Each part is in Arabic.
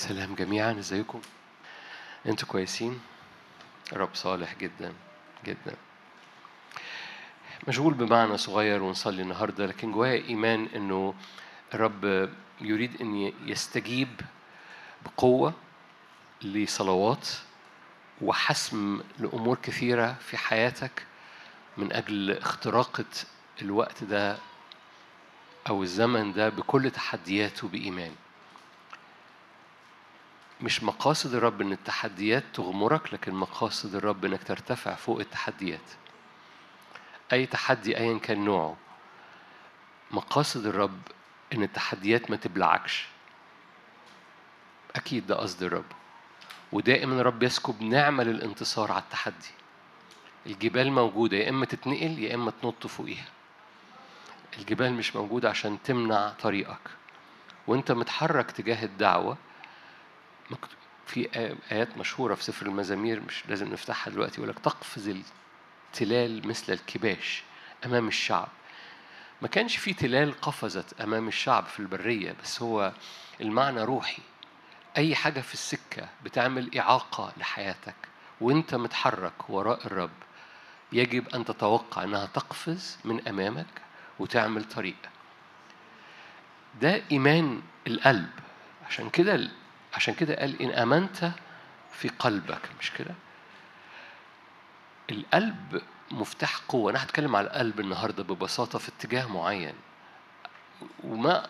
سلام جميعا إزيكم؟ أنتوا كويسين؟ رب صالح جدا جدا. مشغول بمعنى صغير ونصلي النهارده لكن جوايا إيمان إنه الرب يريد إن يستجيب بقوة لصلوات وحسم لأمور كثيرة في حياتك من أجل اختراقة الوقت ده أو الزمن ده بكل تحدياته بإيمان. مش مقاصد الرب إن التحديات تغمرك لكن مقاصد الرب إنك ترتفع فوق التحديات. أي تحدي ايا كان نوعه مقاصد الرب إن التحديات ما تبلعكش. أكيد ده قصد الرب. ودائما الرب يسكب نعمة للانتصار على التحدي. الجبال موجودة يا إما تتنقل يا إما تنط فوقيها. الجبال مش موجودة عشان تمنع طريقك. وأنت متحرك تجاه الدعوة في آيات مشهورة في سفر المزامير مش لازم نفتحها دلوقتي يقول لك تقفز التلال مثل الكباش أمام الشعب. ما كانش في تلال قفزت أمام الشعب في البرية بس هو المعنى روحي. أي حاجة في السكة بتعمل إعاقة لحياتك وأنت متحرك وراء الرب يجب أن تتوقع أنها تقفز من أمامك وتعمل طريق. ده إيمان القلب. عشان كده عشان كده قال إن آمنت في قلبك مش كده؟ القلب مفتاح قوة. أنا هتكلم على القلب النهاردة ببساطة في اتجاه معين. وما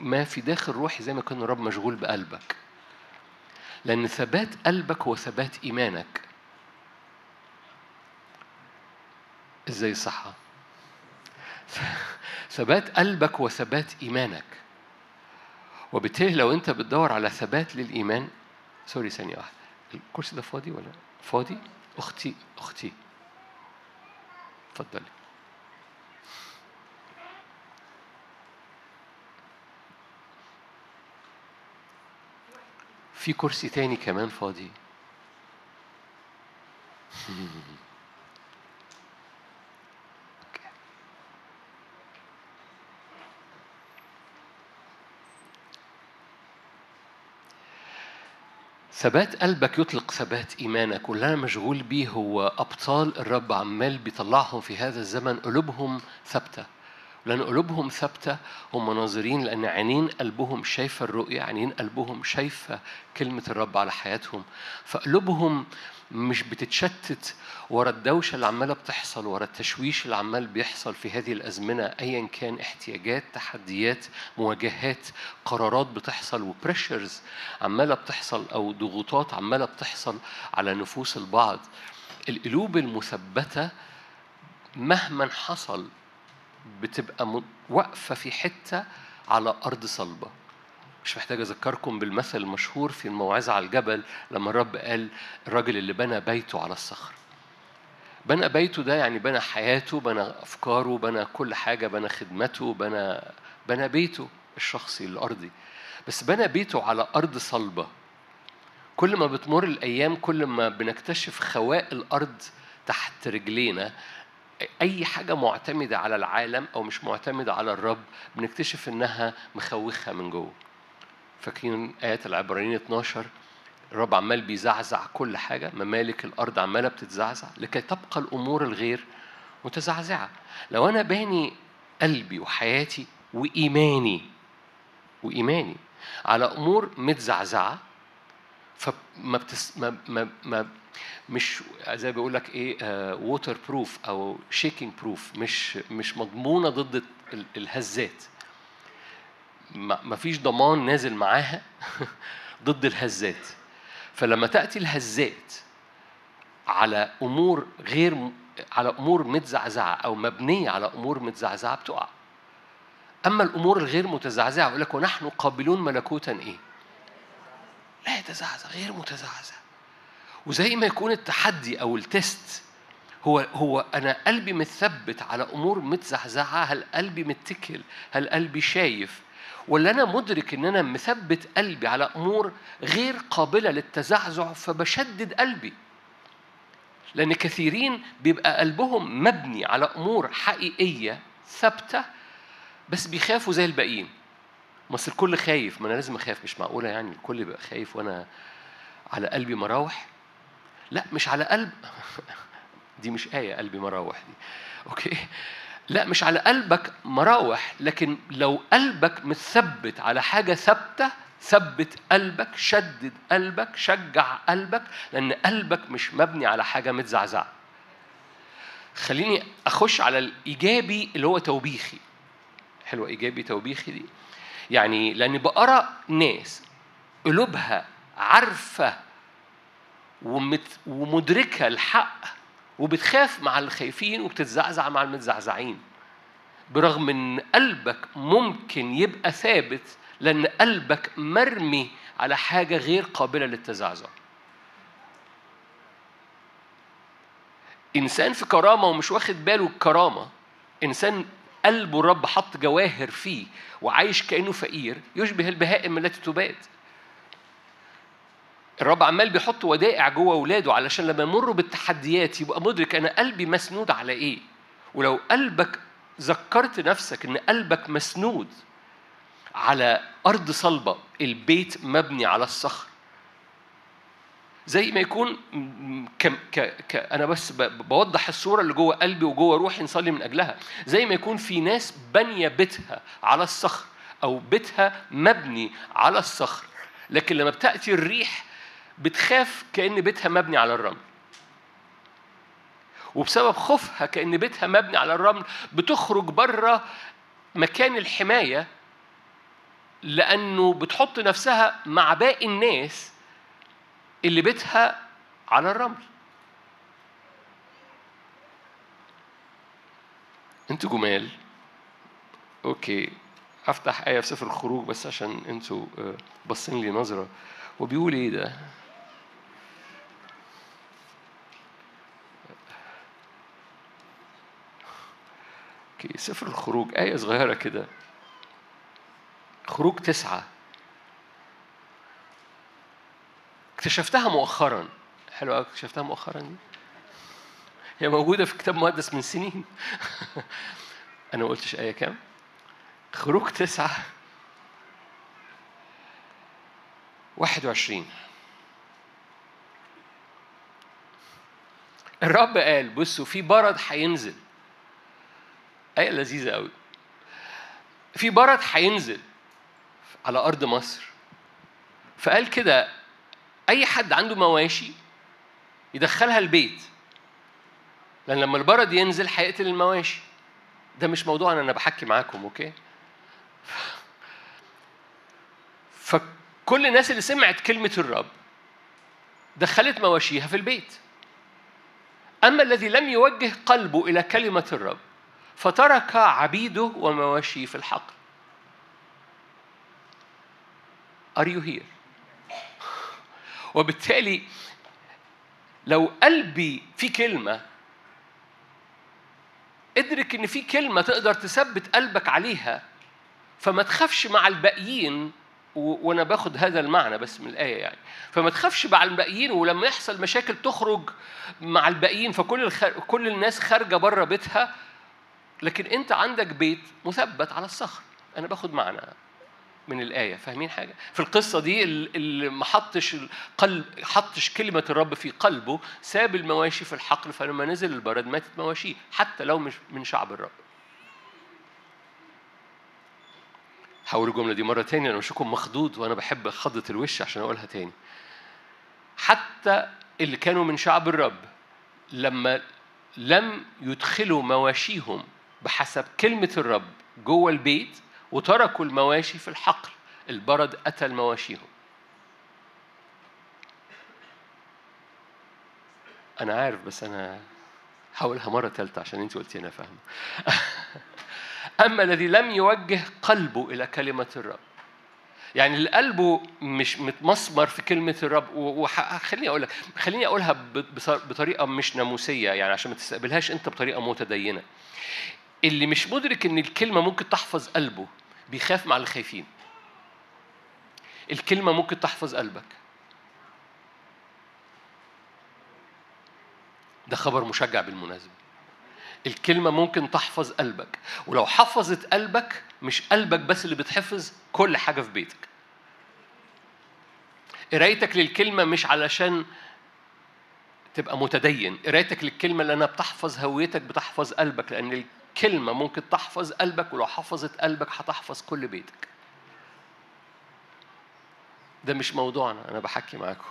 ما في داخل روحي زي ما كان الرب مشغول بقلبك. لأن ثبات قلبك هو ثبات إيمانك. إزاي صحة؟ ثبات قلبك هو ثبات إيمانك. وبالتالي لو انت بتدور على ثبات للإيمان. سوري ثانية واحدة. الكرسي ده فاضي ولا فاضي؟ أختي أختي. اتفضلي. في كرسي تاني كمان فاضي. ثبات قلبك يطلق ثبات إيمانك واللي أنا مشغول بيه هو أبطال الرب عمال بيطلعهم في هذا الزمن قلوبهم ثابتة. لأن قلوبهم ثابتة هم ناظرين لأن عينين قلبهم شايفة الرؤية عينين قلبهم شايفة كلمة الرب على حياتهم. فقلوبهم مش بتتشتت ورا الدوشة اللي عمالة بتحصل ورا التشويش اللي عمال بيحصل في هذه الأزمنة أيا كان احتياجات تحديات مواجهات قرارات بتحصل وبريشرز عمالة بتحصل أو ضغوطات عمالة بتحصل على نفوس البعض. القلوب المثبتة مهما حصل بتبقى واقفة في حتة على أرض صلبة. مش محتاج أذكركم بالمثل المشهور في الموعظة على الجبل لما الرب قال الراجل اللي بنى بيته على الصخر. بنى بيته ده يعني بنى حياته بنى أفكاره بنى كل حاجة بنى خدمته بنى بنى بيته الشخصي الأرضي. بس بنى بيته على أرض صلبة. كل ما بتمر الأيام كل ما بنكتشف خواء الأرض تحت رجلينا أي حاجة معتمدة على العالم أو مش معتمدة على الرب بنكتشف إنها مخوخة من جوه. فاكرين آيات العبرانيين 12 الرب عمال بيزعزع كل حاجة ممالك الأرض عمالة بتتزعزع لكي تبقى الأمور الغير متزعزعة. لو أنا باني قلبي وحياتي وإيماني وإيماني على أمور متزعزعة فما بتس ما ما ما مش زي بيقول لك إيه waterproof أو shaking proof مش مش مضمونة ضد الهزات ما فيش ضمان نازل معاها ضد الهزات فلما تأتي الهزات على أمور غير على أمور متزعزعة أو مبنية على أمور متزعزعة بتقع. أما الأمور الغير متزعزعة يقول لك ونحن قابلون ملكوتا إيه؟ لا يتزعزع غير متزعزع. وزي ما يكون التحدي أو التست هو هو أنا قلبي متثبت على أمور متزعزعة هل قلبي متكل هل قلبي شايف؟ ولا أنا مدرك إن أنا مثبت قلبي على أمور غير قابلة للتزعزع فبشدد قلبي. لأن كثيرين بيبقى قلبهم مبني على أمور حقيقية ثابتة بس بيخافوا زي الباقيين. أصل الكل خايف ما أنا لازم أخاف مش معقولة يعني الكل يبقى خايف وأنا على قلبي مراوح؟ لا مش على قلب. دي مش آية قلبي مراوح دي. أوكي؟ لا مش على قلبك مراوح لكن لو قلبك متثبت على حاجة ثابتة ثبت قلبك شدد قلبك شجع قلبك لأن قلبك مش مبني على حاجة متزعزعة. خليني أخش على الإيجابي اللي هو توبيخي. حلوة إيجابي توبيخي دي. يعني لأني بقرأ ناس قلوبها عارفة ومدركة الحق وبتخاف مع الخايفين وبتتزعزع مع المتزعزعين. برغم إن قلبك ممكن يبقى ثابت لأن قلبك مرمي على حاجة غير قابلة للتزعزع. إنسان في كرامة ومش واخد باله الكرامه إنسان قلبه الرب حط جواهر فيه وعايش كأنه فقير يشبه البهائم التي تباد. الرب عمال بيحط ودائع جوه اولاده علشان لما يمروا بالتحديات يبقى مدرك أنا قلبي مسنود على إيه. ولو قلبك ذكرت نفسك إن قلبك مسنود على أرض صلبة البيت مبني على الصخر. زي ما يكون ك... ك... ك... أنا بس ب... بوضح الصورة اللي جوه قلبي وجوه روحي نصلي من أجلها. زي ما يكون في ناس بانية بيتها على الصخر أو بيتها مبني على الصخر لكن لما بتأتي الريح بتخاف كأن بيتها مبني على الرمل. وبسبب خوفها كأن بيتها مبني على الرمل بتخرج بره مكان الحماية لأنه بتحط نفسها مع باقي الناس اللي بيتها على الرمل. أنتوا جمال. أوكي. افتح آية في سفر الخروج بس عشان أنتوا آه، باصين لي نظرة. وبيقول إيه ده؟ أوكي. سفر الخروج. آية صغيرة كده. خروج تسعة. اكتشفتها مؤخرا. حلو قوي اكتشفتها مؤخرا دي. هي موجودة في كتاب مقدس من سنين. أنا ما قلتش آية كام؟ خروج تسعة واحد وعشرين. الرب قال بصوا في برد هينزل. آية لذيذة قوي في برد هينزل على أرض مصر. فقال كده أي حد عنده مواشي يدخلها البيت. لأن لما البرد ينزل هيقتل المواشي. ده مش موضوع أنا بحكي معاكم أوكي؟ فكل الناس اللي سمعت كلمة الرب دخلت مواشيها في البيت. أما الذي لم يوجه قلبه إلى كلمة الرب فترك عبيده ومواشيه في الحقل. Are you here? وبالتالي لو قلبي في كلمة ادرك إن في كلمة تقدر تثبت قلبك عليها فما تخافش مع الباقيين وأنا باخد هذا المعنى بس من الآية يعني فما تخافش مع الباقيين ولما يحصل مشاكل تخرج مع الباقيين فكل. كل الناس خارجة بره بيتها لكن أنت عندك بيت مثبت على الصخر أنا باخد معنى من الآية فاهمين حاجة؟ في القصة دي اللي ما حطش القلب حطش كلمة الرب في قلبه ساب المواشي في الحقل فلما نزل البرد ماتت مواشيه حتى لو مش من شعب الرب. هقول الجملة دي مرة تانية أنا هكون مخضوض وأنا بحب خضة الوش عشان أقولها تاني. حتى اللي كانوا من شعب الرب لما لم يدخلوا مواشيهم بحسب كلمة الرب جوه البيت وتركوا المواشي في الحقل. البرد قتل مواشيهم أنا عارف بس أنا هقولها مرة ثالثة عشان أنت قلتي أنا فاهم أما الذي لم يوجه قلبه إلى كلمة الرب. يعني اللي قلبه مش متمسمر في كلمة الرب. وخليني أقول لك خليني أقولها بطريقة مش ناموسية يعني عشان ما تستقبلهاش أنت بطريقة متدينة. اللي مش مدرك إن الكلمة ممكن تحفظ قلبه بيخاف مع الخايفين الكلمة ممكن تحفظ قلبك. ده خبر مشجع بالمناسبة. الكلمة ممكن تحفظ قلبك. ولو حفظت قلبك مش قلبك بس اللي بتحفظ كل حاجة في بيتك. قرايتك للكلمة مش علشان تبقى متدين. قرايتك للكلمة لأنها بتحفظ هويتك بتحفظ قلبك لأن الكلمة ممكن تحفظ قلبك ولو حفظت قلبك هتحفظ كل بيتك. ده مش موضوعنا أنا بحكي معاكم.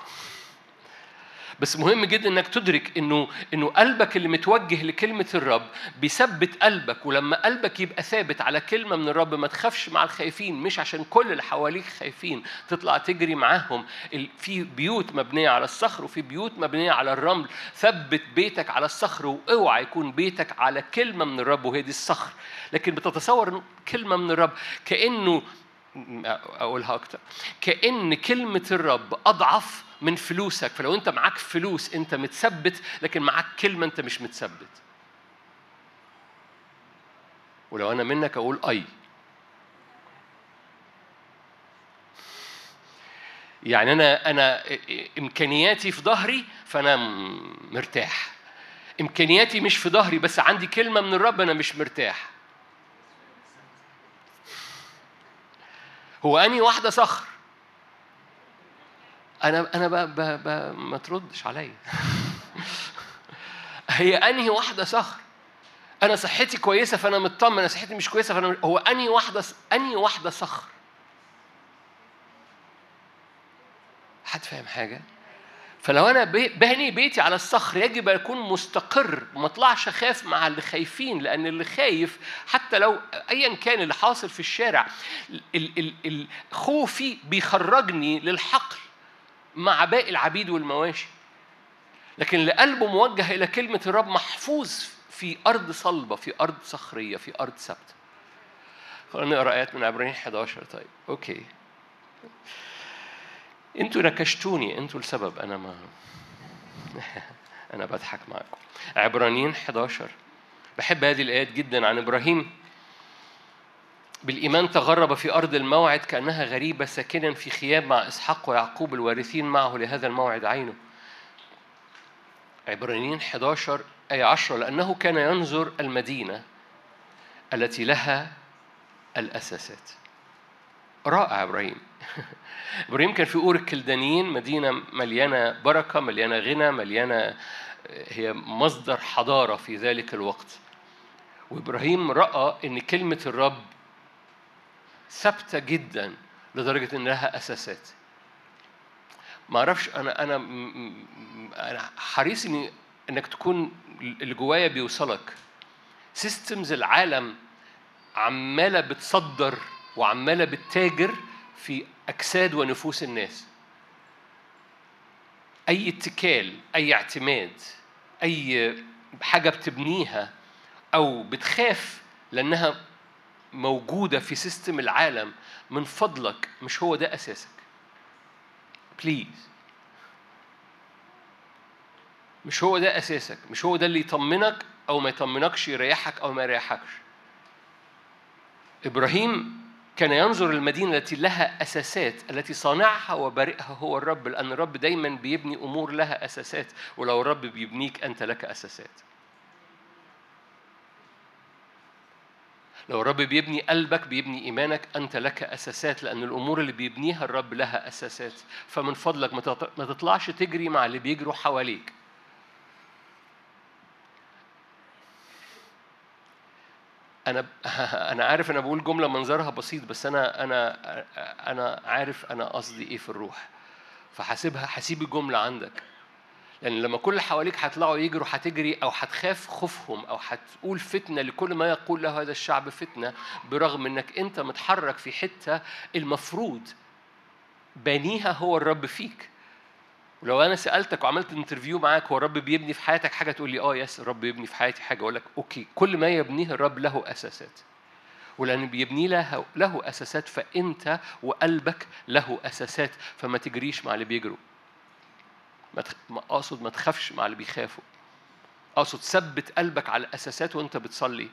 بس مهم جدا إنك تدرك إنه إنه قلبك اللي متوجه لكلمة الرب بيثبت قلبك ولما قلبك يبقى ثابت على كلمة من الرب ما تخافش مع الخايفين مش عشان كل اللي حواليك خايفين تطلع تجري معاهم. في بيوت مبنية على الصخر وفي بيوت مبنية على الرمل. ثبت بيتك على الصخر واوعى يكون بيتك على كلمة من الرب وهي دي الصخر. لكن بتتصور كلمة من الرب كأنه أقولها أكتر. كأن كلمة الرب أضعف من فلوسك. فلو انت معاك فلوس انت متثبت لكن معاك كلمة انت مش متثبت. ولو أنا منك أقول اي. يعني أنا أنا امكانياتي في ظهري فانا مرتاح. امكانياتي مش في ظهري بس عندي كلمة من الرب أنا مش مرتاح. هو اني واحدة صخر؟ أنا أنا ب... ب... ب... ما تردش عليا. هي أنهي واحدة صخر؟ أنا صحتي كويسة فأنا مطمن أنا صحتي مش كويسة فأنا هو أنهي واحدة أنهي واحدة صخر؟ حد فاهم حاجة؟ فلو أنا بهني بيتي على الصخر يجب أن أكون مستقر وما أطلعش أخاف مع اللي خايفين لأن اللي خايف حتى لو ايا كان اللي حاصل في الشارع خوفي بيخرجني للحقل. مع باقي العبيد والمواشي. لكن اللي قلبه موجه إلى كلمة الرب محفوظ في أرض صلبة في أرض صخرية في أرض ثابتة. خلينا نقرأ آيات من عبرانيين 11 طيب أوكي. أنتوا نكشتوني أنتوا السبب أنا ما أنا بضحك معاكم. عبرانيين 11 بحب هذه الآيات جدا عن إبراهيم. بالإيمان تغرب في أرض الموعد كأنها غريبة ساكنا في خيام مع إسحاق ويعقوب الوارثين معه لهذا الموعد عينه. عبرانيين 11 آية 10 لأنه كان ينظر المدينة التي لها الأساسات. رائع إبراهيم. إبراهيم كان في أور الكلدانيين مدينة مليانة بركة مليانة غنى مليانة هي مصدر حضارة في ذلك الوقت. وإبراهيم رأى إن كلمة الرب ثابتة جدا لدرجة ان لها أساسات. ما أعرفش أنا أنا أنا حريص إني إنك تكون اللي جوايا بيوصلك. سيستمز العالم عمالة بتصدر وعمالة بتتاجر في أجساد ونفوس الناس. أي اتكال أي اعتماد أي حاجة بتبنيها أو بتخاف لأنها موجودة في system العالم من فضلك مش هو ده أساسك. please مش هو ده أساسك مش هو ده اللي يطمنك أو ما يطمنكش يريحك أو ما يريحكش. إبراهيم كان ينظر المدينة التي لها أساسات التي صانعها وبارئها هو الرب لأن الرب دايما بيبني أمور لها أساسات ولو الرب بيبنيك أنت لك أساسات. لو الرب بيبني قلبك بيبني إيمانك أنت لك أساسات لأن الأمور اللي بيبنيها الرب لها أساسات. فمن فضلك ما تطلعش تجري مع اللي بيجروا حواليك. أنا أنا عارف أنا بقول جملة منظرها بسيط بس أنا أنا أنا عارف أنا قصدي إيه في الروح. فهسيبها هسيب الجملة عندك. لأن لما كل حواليك هيطلعوا يجروا هتجري أو هتخاف خوفهم أو هتقول فتنة لكل ما يقول له هذا الشعب فتنة برغم إنك أنت متحرك في حتة المفروض بانيها هو الرب فيك. ولو أنا سألتك وعملت interview معاك هو الرب بيبني في حياتك حاجة تقول لي آه yes الرب بيبني في حياتي حاجة أقول لك okay كل ما يبنيه الرب له أساسات. ولأن بيبني له له أساسات فأنت وقلبك له أساسات فما تجريش مع اللي بيجروا. اقصد ما تخافش مع اللي بيخافوا. اقصد ثبت قلبك على الاساسات وانت بتصلي.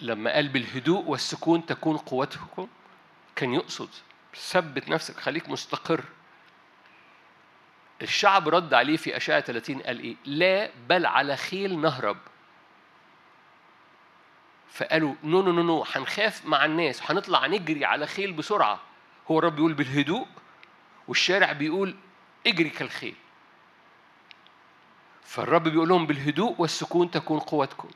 لما قال بالهدوء والسكون تكون قوتكم كان يقصد ثبت نفسك خليك مستقر. الشعب رد عليه في أشعة 30 قال إيه؟ لا بل على خيل نهرب. فقالوا no no no no هنخاف مع الناس وهنطلع نجري على خيل بسرعة. هو الرب بيقول بالهدوء والشارع بيقول اجري كالخيل. فالرب بيقول لهم بالهدوء والسكون تكون قوتكم.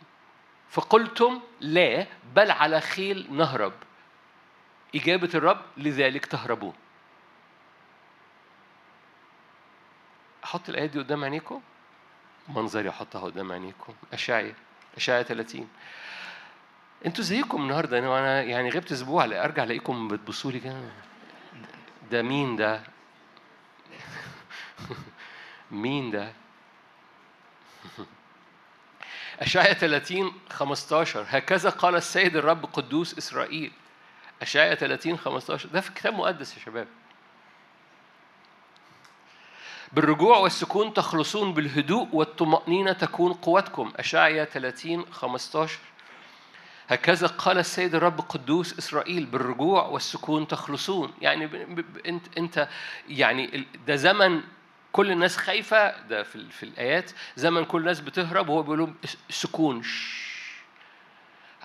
فقلتم لا بل على خيل نهرب. إجابة الرب لذلك تهربون. أحط الآيات دي قدام عينيكم؟ منظري أحطها قدام عينيكم. أشعيا أشعيا 30 أنتوا زيكم النهارده أنا وأنا يعني غبت أسبوع أرجع ألاقيكم بتبصوا لي كده. ده مين ده؟ مين ده؟ أشعيا 30 15 هكذا قال السيد الرب قدوس إسرائيل. أشعيا 30 15 ده في كتاب مقدس يا شباب. بالرجوع والسكون تخلصون بالهدوء والطمأنينة تكون قوتكم. أشعيا 30 15 هكذا قال السيد الرب قدوس إسرائيل. بالرجوع والسكون تخلصون. يعني أنت أنت يعني ده زمن كل الناس خايفة ده في, في الآيات زمن كل الناس بتهرب وهو بيقول لهم سكون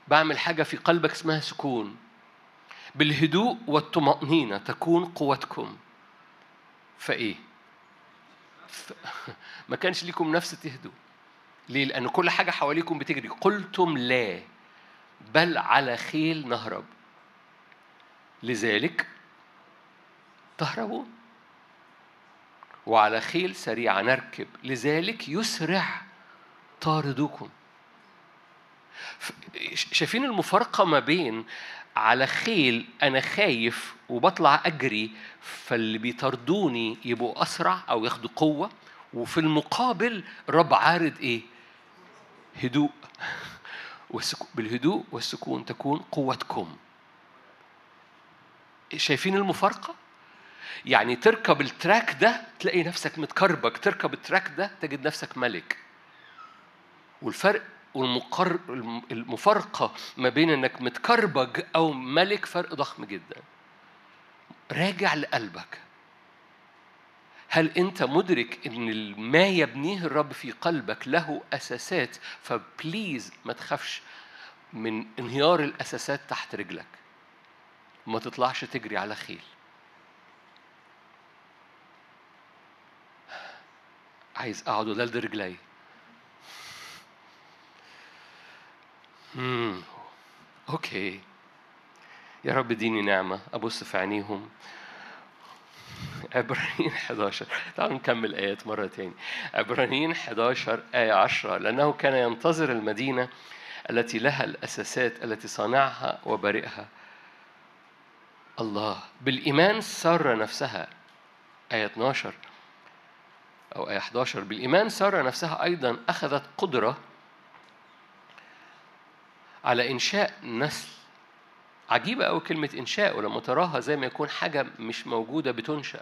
بعمل حاجة في قلبك اسمها سكون. بالهدوء والطمأنينة تكون قوتكم. فإيه؟ ف... ما كانش ليكم نفس تهدوا. ليه؟ لأن كل حاجة حواليكم بتجري. قلتم لا بل على خيل نهرب. لذلك تهربون. وعلى خيل سريعة نركب لذلك يسرع طاردوكم شايفين المفارقة ما بين على خيل أنا خايف وبطلع أجري فاللي بيطردوني يبقوا أسرع أو ياخدوا قوة وفي المقابل الرب عارض إيه؟ هدوء بالهدوء والسكون تكون قوتكم شايفين المفارقة؟ يعني تركب ال track ده تلاقي نفسك متكربج تركب ال track ده تجد نفسك ملك. والفرق والمفر المفارقة ما بين إنك متكربج أو ملك فرق ضخم جدا. راجع لقلبك. هل أنت مدرك إن ما يبنيه الرب في قلبك له أساسات؟ فبليز ما تخافش من انهيار الأساسات تحت رجلك. ما تطلعش تجري على خيل. عايز اقعد ودلد رجلي. امم أوكي. يا رب اديني نعمة أبص في عينيهم. عبرانيين 11 تعالوا نكمل آيات مرة تاني. عبرانيين 11 آية 10 لأنه كان ينتظر المدينة التي لها الأساسات التي صانعها وبارئها. الله. بالإيمان سر نفسها. آية 12 أو آية 11 بالإيمان سارة نفسها أيضا أخذت قدرة على إنشاء نسل. عجيبة أوي كلمة إنشاء ولما تراها زي ما يكون حاجة مش موجودة بتنشأ.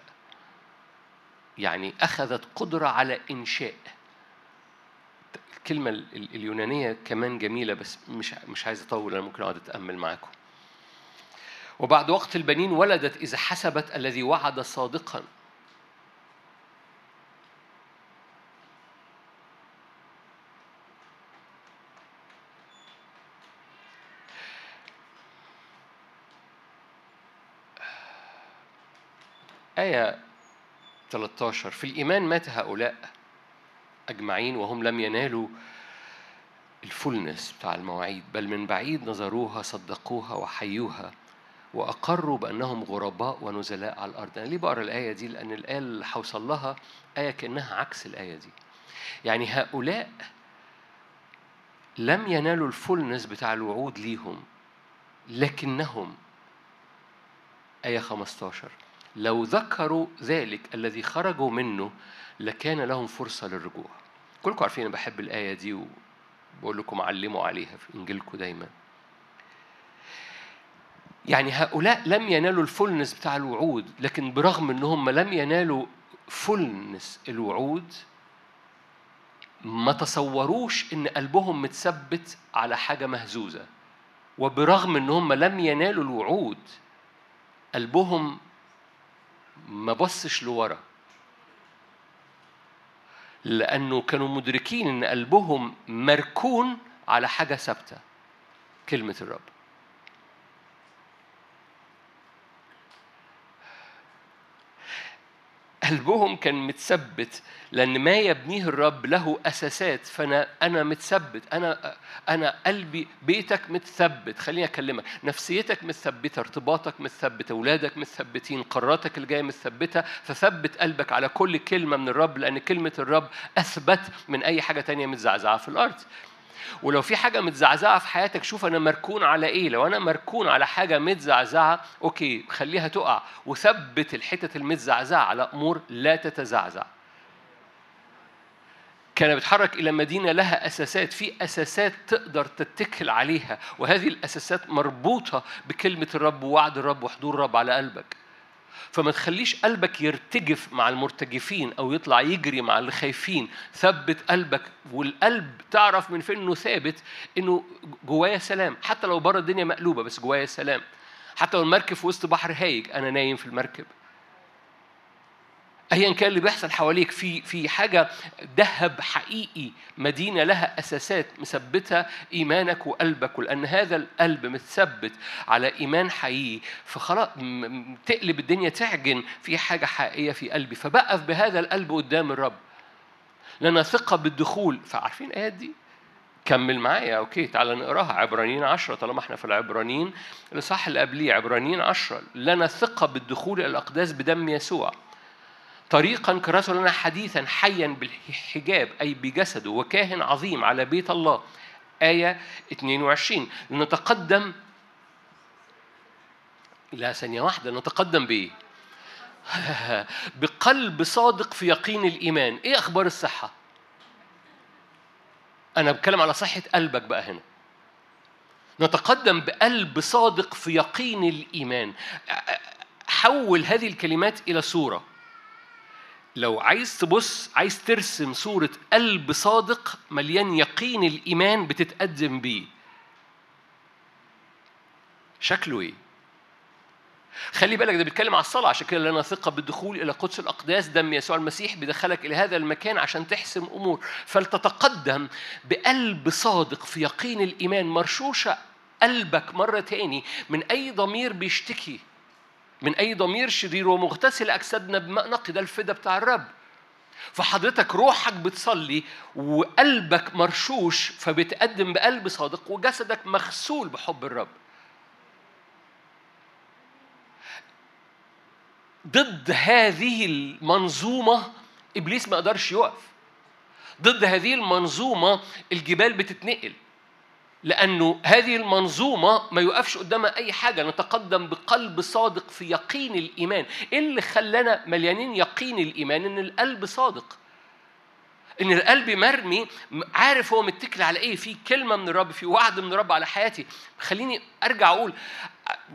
يعني أخذت قدرة على إنشاء. الكلمة اليونانية كمان جميلة بس مش مش عايز أطول أنا ممكن أقعد أتأمل معاكم. وبعد وقت البنين ولدت إذا حسبت الذي وعد صادقا. آية 13 في الإيمان مات هؤلاء أجمعين وهم لم ينالوا الفولنس بتاع المواعيد بل من بعيد نظروها صدقوها وحيوها وأقروا بأنهم غرباء ونزلاء على الأرض. أنا ليه بقرأ الآية دي؟ لأن الآية اللي هوصل لها آية كأنها عكس الآية دي. يعني هؤلاء لم ينالوا الفولنس بتاع الوعود ليهم لكنهم آية 15 لو ذكروا ذلك الذي خرجوا منه لكان لهم فرصة للرجوع. كلكم عارفين أنا بحب الآية دي وبقول لكم علموا عليها في إنجيلكم دايما. يعني هؤلاء لم ينالوا ال fullness بتاع الوعود لكن برغم أنهم لم ينالوا fullness الوعود ما تصوروش إن قلبهم متثبت على حاجة مهزوزة. وبرغم إنهم لم ينالوا الوعود قلبهم ما بصش لورا. لأنه كانوا مدركين إن قلبهم مركون على حاجة ثابتة. كلمة الرب. قلبهم كان متثبت لأن ما يبنيه الرب له أساسات فأنا أنا متثبت أنا أنا قلبي بيتك متثبت. خليني أكلمك. نفسيتك متثبتة ارتباطك متثبت أولادك متثبتين قراراتك الجاية متثبتة فثبت قلبك على كل كلمة من الرب لأن كلمة الرب أثبت من أي حاجة تانية متزعزعة في الأرض. ولو في حاجة متزعزعة في حياتك شوف أنا مركون على إيه. لو أنا مركون على حاجة متزعزعة أوكي خليها تقع. وثبت الحتت المتزعزعة على أمور لا تتزعزع. كان بيتحرك إلى مدينة لها أساسات في أساسات تقدر تتكل عليها. وهذه الأساسات مربوطة بكلمة الرب ووعد الرب وحضور الرب على قلبك. فما تخليش قلبك يرتجف مع المرتجفين أو يطلع يجري مع اللي خايفين. ثبت قلبك والقلب تعرف من فين إنه ثابت إنه جوايا سلام. حتى لو بره الدنيا مقلوبة بس جوايا سلام. حتى لو المركب في وسط بحر هايج أنا نايم في المركب. ايا كان اللي بيحصل حواليك في في حاجة ذهب حقيقي مدينة لها أساسات مثبتة إيمانك وقلبك ولأن هذا القلب متثبت على إيمان حقيقي. فخلاص تقلب الدنيا تعجن في حاجة حقيقية في قلبي. فبقف بهذا القلب قدام الرب. لنا ثقه بالدخول فعارفين الآيات دي؟ كمل معايا أوكي تعال نقراها. عبرانيين عشرة طالما إحنا في العبرانيين الإصحاح اللي قبليه عبرانيين عشرة. لنا ثقة بالدخول إلى الأقداس بدم يسوع. طريقا كرسه لنا حديثا حيا بالحجاب أي بجسده وكاهن عظيم على بيت الله. آية 22 لنتقدم لا ثانية واحدة. نتقدم بإيه؟ بقلب صادق في يقين الإيمان. إيه أخبار الصحة؟ أنا بتكلم على صحة قلبك بقى هنا. نتقدم بقلب صادق في يقين الإيمان. حول هذه الكلمات إلى صورة لو عايز تبص عايز ترسم صورة قلب صادق مليان يقين الإيمان بتتقدم بيه. شكله إيه؟ خلي بالك ده بيتكلم على الصلاة عشان كده لنا ثقة بالدخول إلى قدس الأقداس. دم يسوع المسيح بيدخلك إلى هذا المكان عشان تحسم أمور. فلتتقدم بقلب صادق في يقين الإيمان مرشوشة قلبك مرة تاني من أي ضمير بيشتكي. من أي ضمير شرير ومغتسل أجسادنا بماء نقي ده الفدا بتاع الرب. فحضرتك روحك بتصلي وقلبك مرشوش فبتقدم بقلب صادق وجسدك مغسول بحب الرب. ضد هذه المنظومة إبليس ما قدرش يقف. ضد هذه المنظومة الجبال بتتنقل. لأنه هذه المنظومة ما يقفش قدامها أي حاجة نتقدم بقلب صادق في يقين الإيمان. إيه اللي خلانا مليانين يقين الإيمان؟ إن القلب صادق. إن القلب مرمي عارف هو متكل على إيه. في كلمة من الرب في وعد من الرب على حياتي. خليني أرجع أقول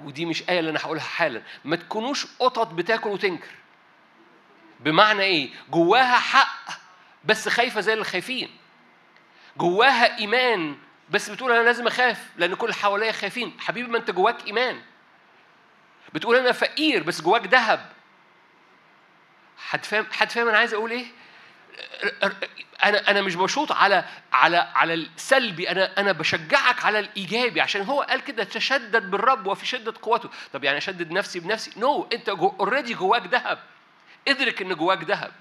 ودي مش آية اللي أنا هقولها حالا. ما تكونوش قطط بتاكل وتنكر. بمعنى إيه؟ جواها حق بس خايفة زي اللي خايفين جواها إيمان بس بتقول أنا لازم أخاف لأن كل اللي حواليا خايفين. حبيبي ما أنت جواك إيمان. بتقول أنا فقير بس جواك ذهب. حد فاهم حد فاهم أنا عايز أقول إيه؟ أنا أنا مش بشوط على على على السلبي أنا أنا بشجعك على الإيجابي. عشان هو قال كده تشدد بالرب وفي شدة قوته. طب يعني أشدد نفسي بنفسي؟ no no. أنت already جواك ذهب. ادرك إن جواك ذهب.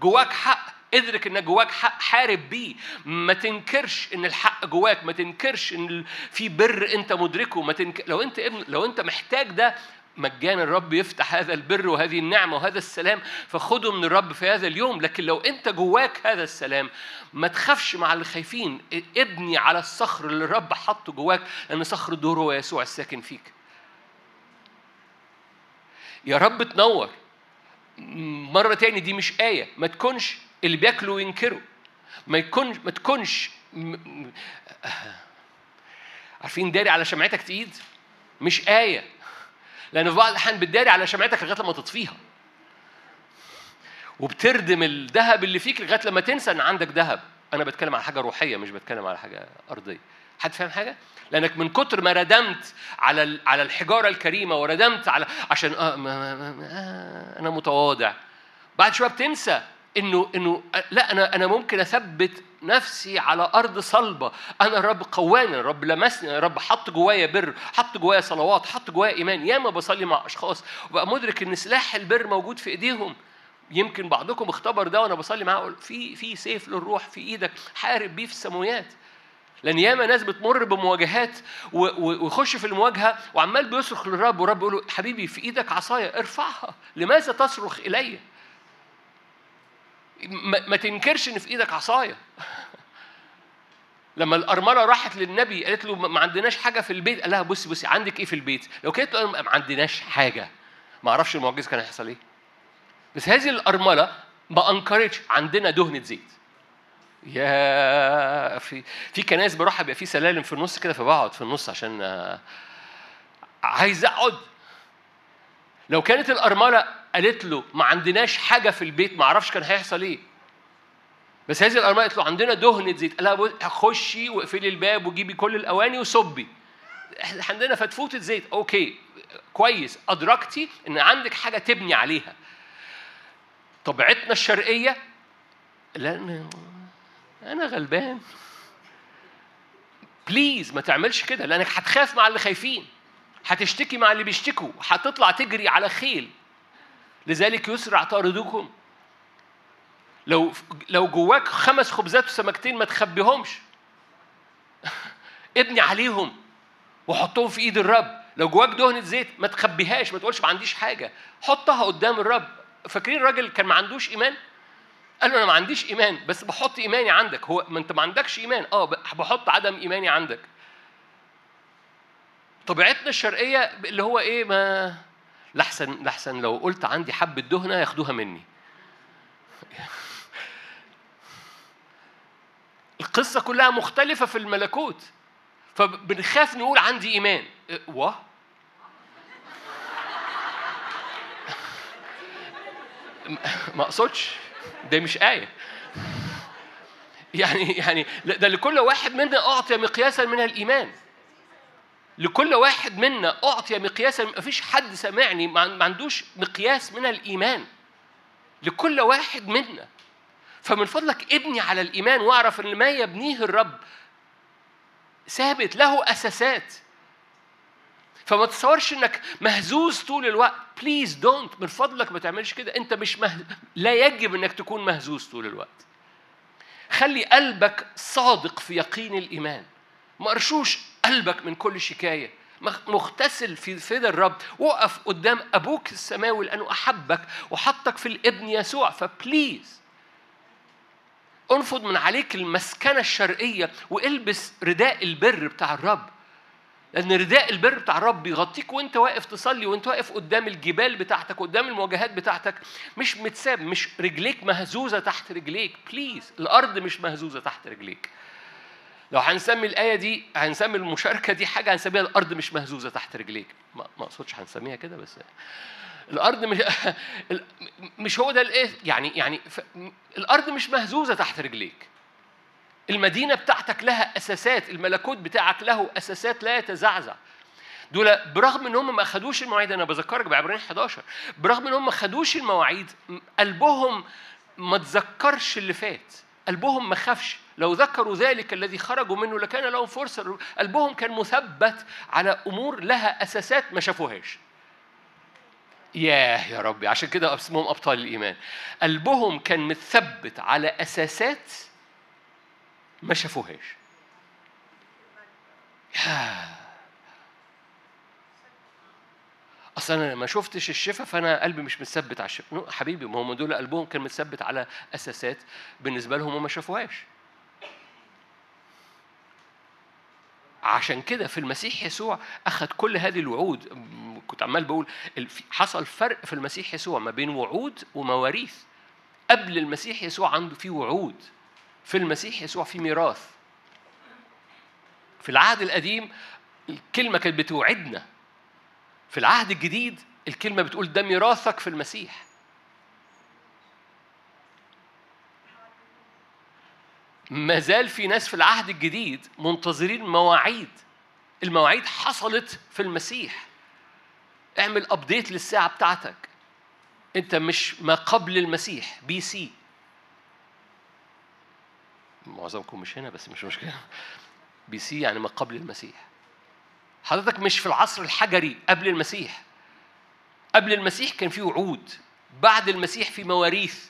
جواك حق. ادرك ان جواك حق حارب بيه. ما تنكرش ان الحق جواك ما تنكرش ان في بر انت مدركه. ما تنكر لو انت ابن لو انت محتاج ده مجانا الرب يفتح هذا البر وهذه النعمة وهذا السلام فخده من الرب في هذا اليوم. لكن لو انت جواك هذا السلام ما تخافش مع اللي خايفين. ابني على الصخر اللي الرب حطه جواك لأن صخر الدور هو يسوع الساكن فيك. يا رب تنور. مرة تاني دي مش آية. ما تكونش اللي بياكلوا وينكروا. ما يكونش ما تكونش عارفين داري على شمعتك تقيد؟ مش آية. لأن في بعض الأحيان بتداري على شمعتك لغاية لما تطفيها. وبتردم الذهب اللي فيك لغاية لما تنسى إن عندك ذهب. أنا بتكلم على حاجة روحية مش بتكلم على حاجة أرضية. حد فاهم حاجة؟ لأنك من كتر ما ردمت على على الحجارة الكريمة وردمت على عشان آه, ما ما ما آه أنا متواضع. بعد شوية بتنسى. إنه إنه لا أنا أنا ممكن أثبت نفسي على أرض صلبة. أنا الرب قواني الرب لمسني الرب حط جوايا بر حط جوايا صلوات حط جوايا إيمان. ياما بصلي مع أشخاص وبقى مدرك إن سلاح البر موجود في إيديهم. يمكن بعضكم اختبر ده وأنا بصلي معاه في في سيف للروح في إيدك حارب بيه في السماويات. لأن ياما ناس بتمر بمواجهات ويخش في المواجهة وعمال بيصرخ للرب والرب يقول له حبيبي في إيدك عصاية ارفعها لماذا تصرخ إلي؟ ما تنكرش إن في إيدك عصاية. لما الأرملة راحت للنبي قالت له ما عندناش حاجة في البيت. قال لها بصي بصي عندك إيه في البيت؟ لو كانت ما عندناش حاجة. ما أعرفش المعجزة كان هيحصل إيه. بس هذه الأرملة ما أنكرتش. عندنا دهنة زيت. يا في في كنايس بروحها بيبقى في سلالم في النص كده فبقعد في النص عشان آه، عايز أقعد. لو كانت الأرملة قالت له ما عندناش حاجة في البيت ما أعرفش كان هيحصل إيه. بس هذه الأرملة قالت له عندنا دهنة زيت. قال لها خشي واقفلي الباب وجيبي كل الأواني وصبي. عندنا فتفوتة زيت. أوكي كويس. أدركتي إن عندك حاجة تبني عليها. طبيعتنا الشرقية لأن أنا غلبان. بليز ما تعملش كده لأنك هتخاف مع اللي خايفين. هتشتكي مع اللي بيشتكوا. هتطلع تجري على خيل. لذلك يسرع طاردكم لو لو جواك خمس خبزات وسمكتين ما تخبيهمش. ابني عليهم وحطهم في ايد الرب. لو جواك دهنة زيت ما تخبيهاش ما تقولش ما عنديش حاجة. حطها قدام الرب. فاكرين الراجل كان ما عندوش إيمان؟ قال له أنا ما عنديش إيمان بس بحط إيماني عندك. هو ما أنت ما عندكش إيمان؟ آه بحط عدم إيماني عندك. طبيعتنا الشرقية اللي هو إيه ما لحسن لحسن لو قلت عندي حبة دهنة ياخدوها مني. القصة كلها مختلفة في الملكوت. فبنخاف نقول عندي إيه، واه ما أقصدش. ده مش آية. يعني يعني ده لكل واحد منا أعطي مقياسا من الإيمان. لكل واحد منا أعطي مقياسا ما فيش حد سمعني ما عندوش مقياس من الإيمان. لكل واحد منا. فمن فضلك ابني على الإيمان واعرف أن ما يبنيه الرب ثابت له أساسات. فما تصورش إنك مهزوز طول الوقت. please don't من فضلك ما تعملش كده. أنت مش مه... لا يجب إنك تكون مهزوز طول الوقت. خلي قلبك صادق في يقين الإيمان. مرشوش قلبك من كل شكاية. مغتسل في فدا الرب. وقف قدام أبوك السماوي لأنه أحبك وحطك في الابن يسوع. ف please انفض من عليك المسكنة الشرقية والبس رداء البر بتاع الرب. لأن رداء البر بتاع الرب بيغطيك وأنت واقف تصلي وأنت واقف قدام الجبال بتاعتك قدام المواجهات بتاعتك. مش متساب مش رجليك مهزوزة تحت رجليك. بليز الأرض مش مهزوزة تحت رجليك. لو هنسمي الآية دي هنسمي المشاركة دي حاجة هنسميها الأرض مش مهزوزة تحت رجليك. ما أقصدش هنسميها كده بس الأرض مش مش هو ده الإية؟ يعني يعني الأرض مش مهزوزة تحت رجليك. المدينة بتاعتك لها أساسات الملكوت بتاعك له أساسات لا يتزعزع. دول برغم إن هم ما خدوش المواعيد أنا بذكرك بعبرين 11 برغم إن هم ما خدوش المواعيد قلبهم ما تذكرش اللي فات. قلبهم ما خافش. لو ذكروا ذلك الذي خرجوا منه لكان لهم فرصة. قلبهم كان مثبت على أمور لها أساسات ما شافوهاش. ياه يا ربي عشان كده اسمهم أبطال الإيمان. قلبهم كان متثبت على أساسات ما شافوهاش. أصل أنا ما شفتش الشفاء فأنا قلبي مش متثبت على الشفاء حبيبي ما هم دول قلبهم كان متثبت على أساسات بالنسبة لهم وما شافوهاش. عشان كده في المسيح يسوع أخذ كل هذه الوعود. كنت عمال بقول حصل فرق في المسيح يسوع ما بين وعود ومواريث. قبل المسيح يسوع عنده في وعود في المسيح يسوع في ميراث. في العهد القديم الكلمة كانت بتوعدنا. في العهد الجديد الكلمة بتقول ده ميراثك في المسيح ما زال في ناس في العهد الجديد منتظرين مواعيد. المواعيد حصلت في المسيح. اعمل update للساعة بتاعتك. انت مش ما قبل المسيح BC معظمكم مش هنا بس مش مشكلة. BC يعني ما قبل المسيح. حضرتك مش في العصر الحجري قبل المسيح. قبل المسيح كان في وعود. بعد المسيح في مواريث.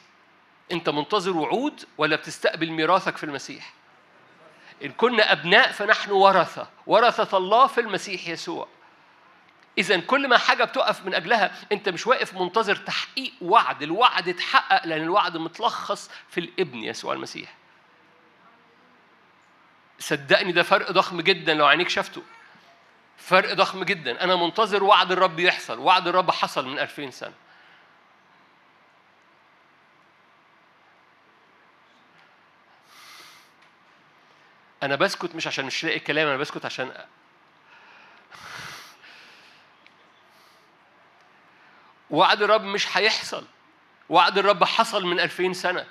انت منتظر وعود ولا بتستقبل ميراثك في المسيح؟ إن كنا أبناء فنحن ورثة. ورثة الله في المسيح يسوع. إذا كل ما حاجة بتقف من أجلها أنت مش واقف منتظر تحقيق وعد، الوعد اتحقق لأن الوعد متلخص في الابن يسوع المسيح. صدقني ده فرق ضخم جدا لو عينيك شافته. فرق ضخم جدا، أنا منتظر وعد الرب يحصل، وعد الرب حصل من 2000 سنة. أنا بسكت مش عشان مش لاقي كلام، أنا بسكت عشان وعد الرب مش هيحصل. وعد الرب حصل من 2000 سنة.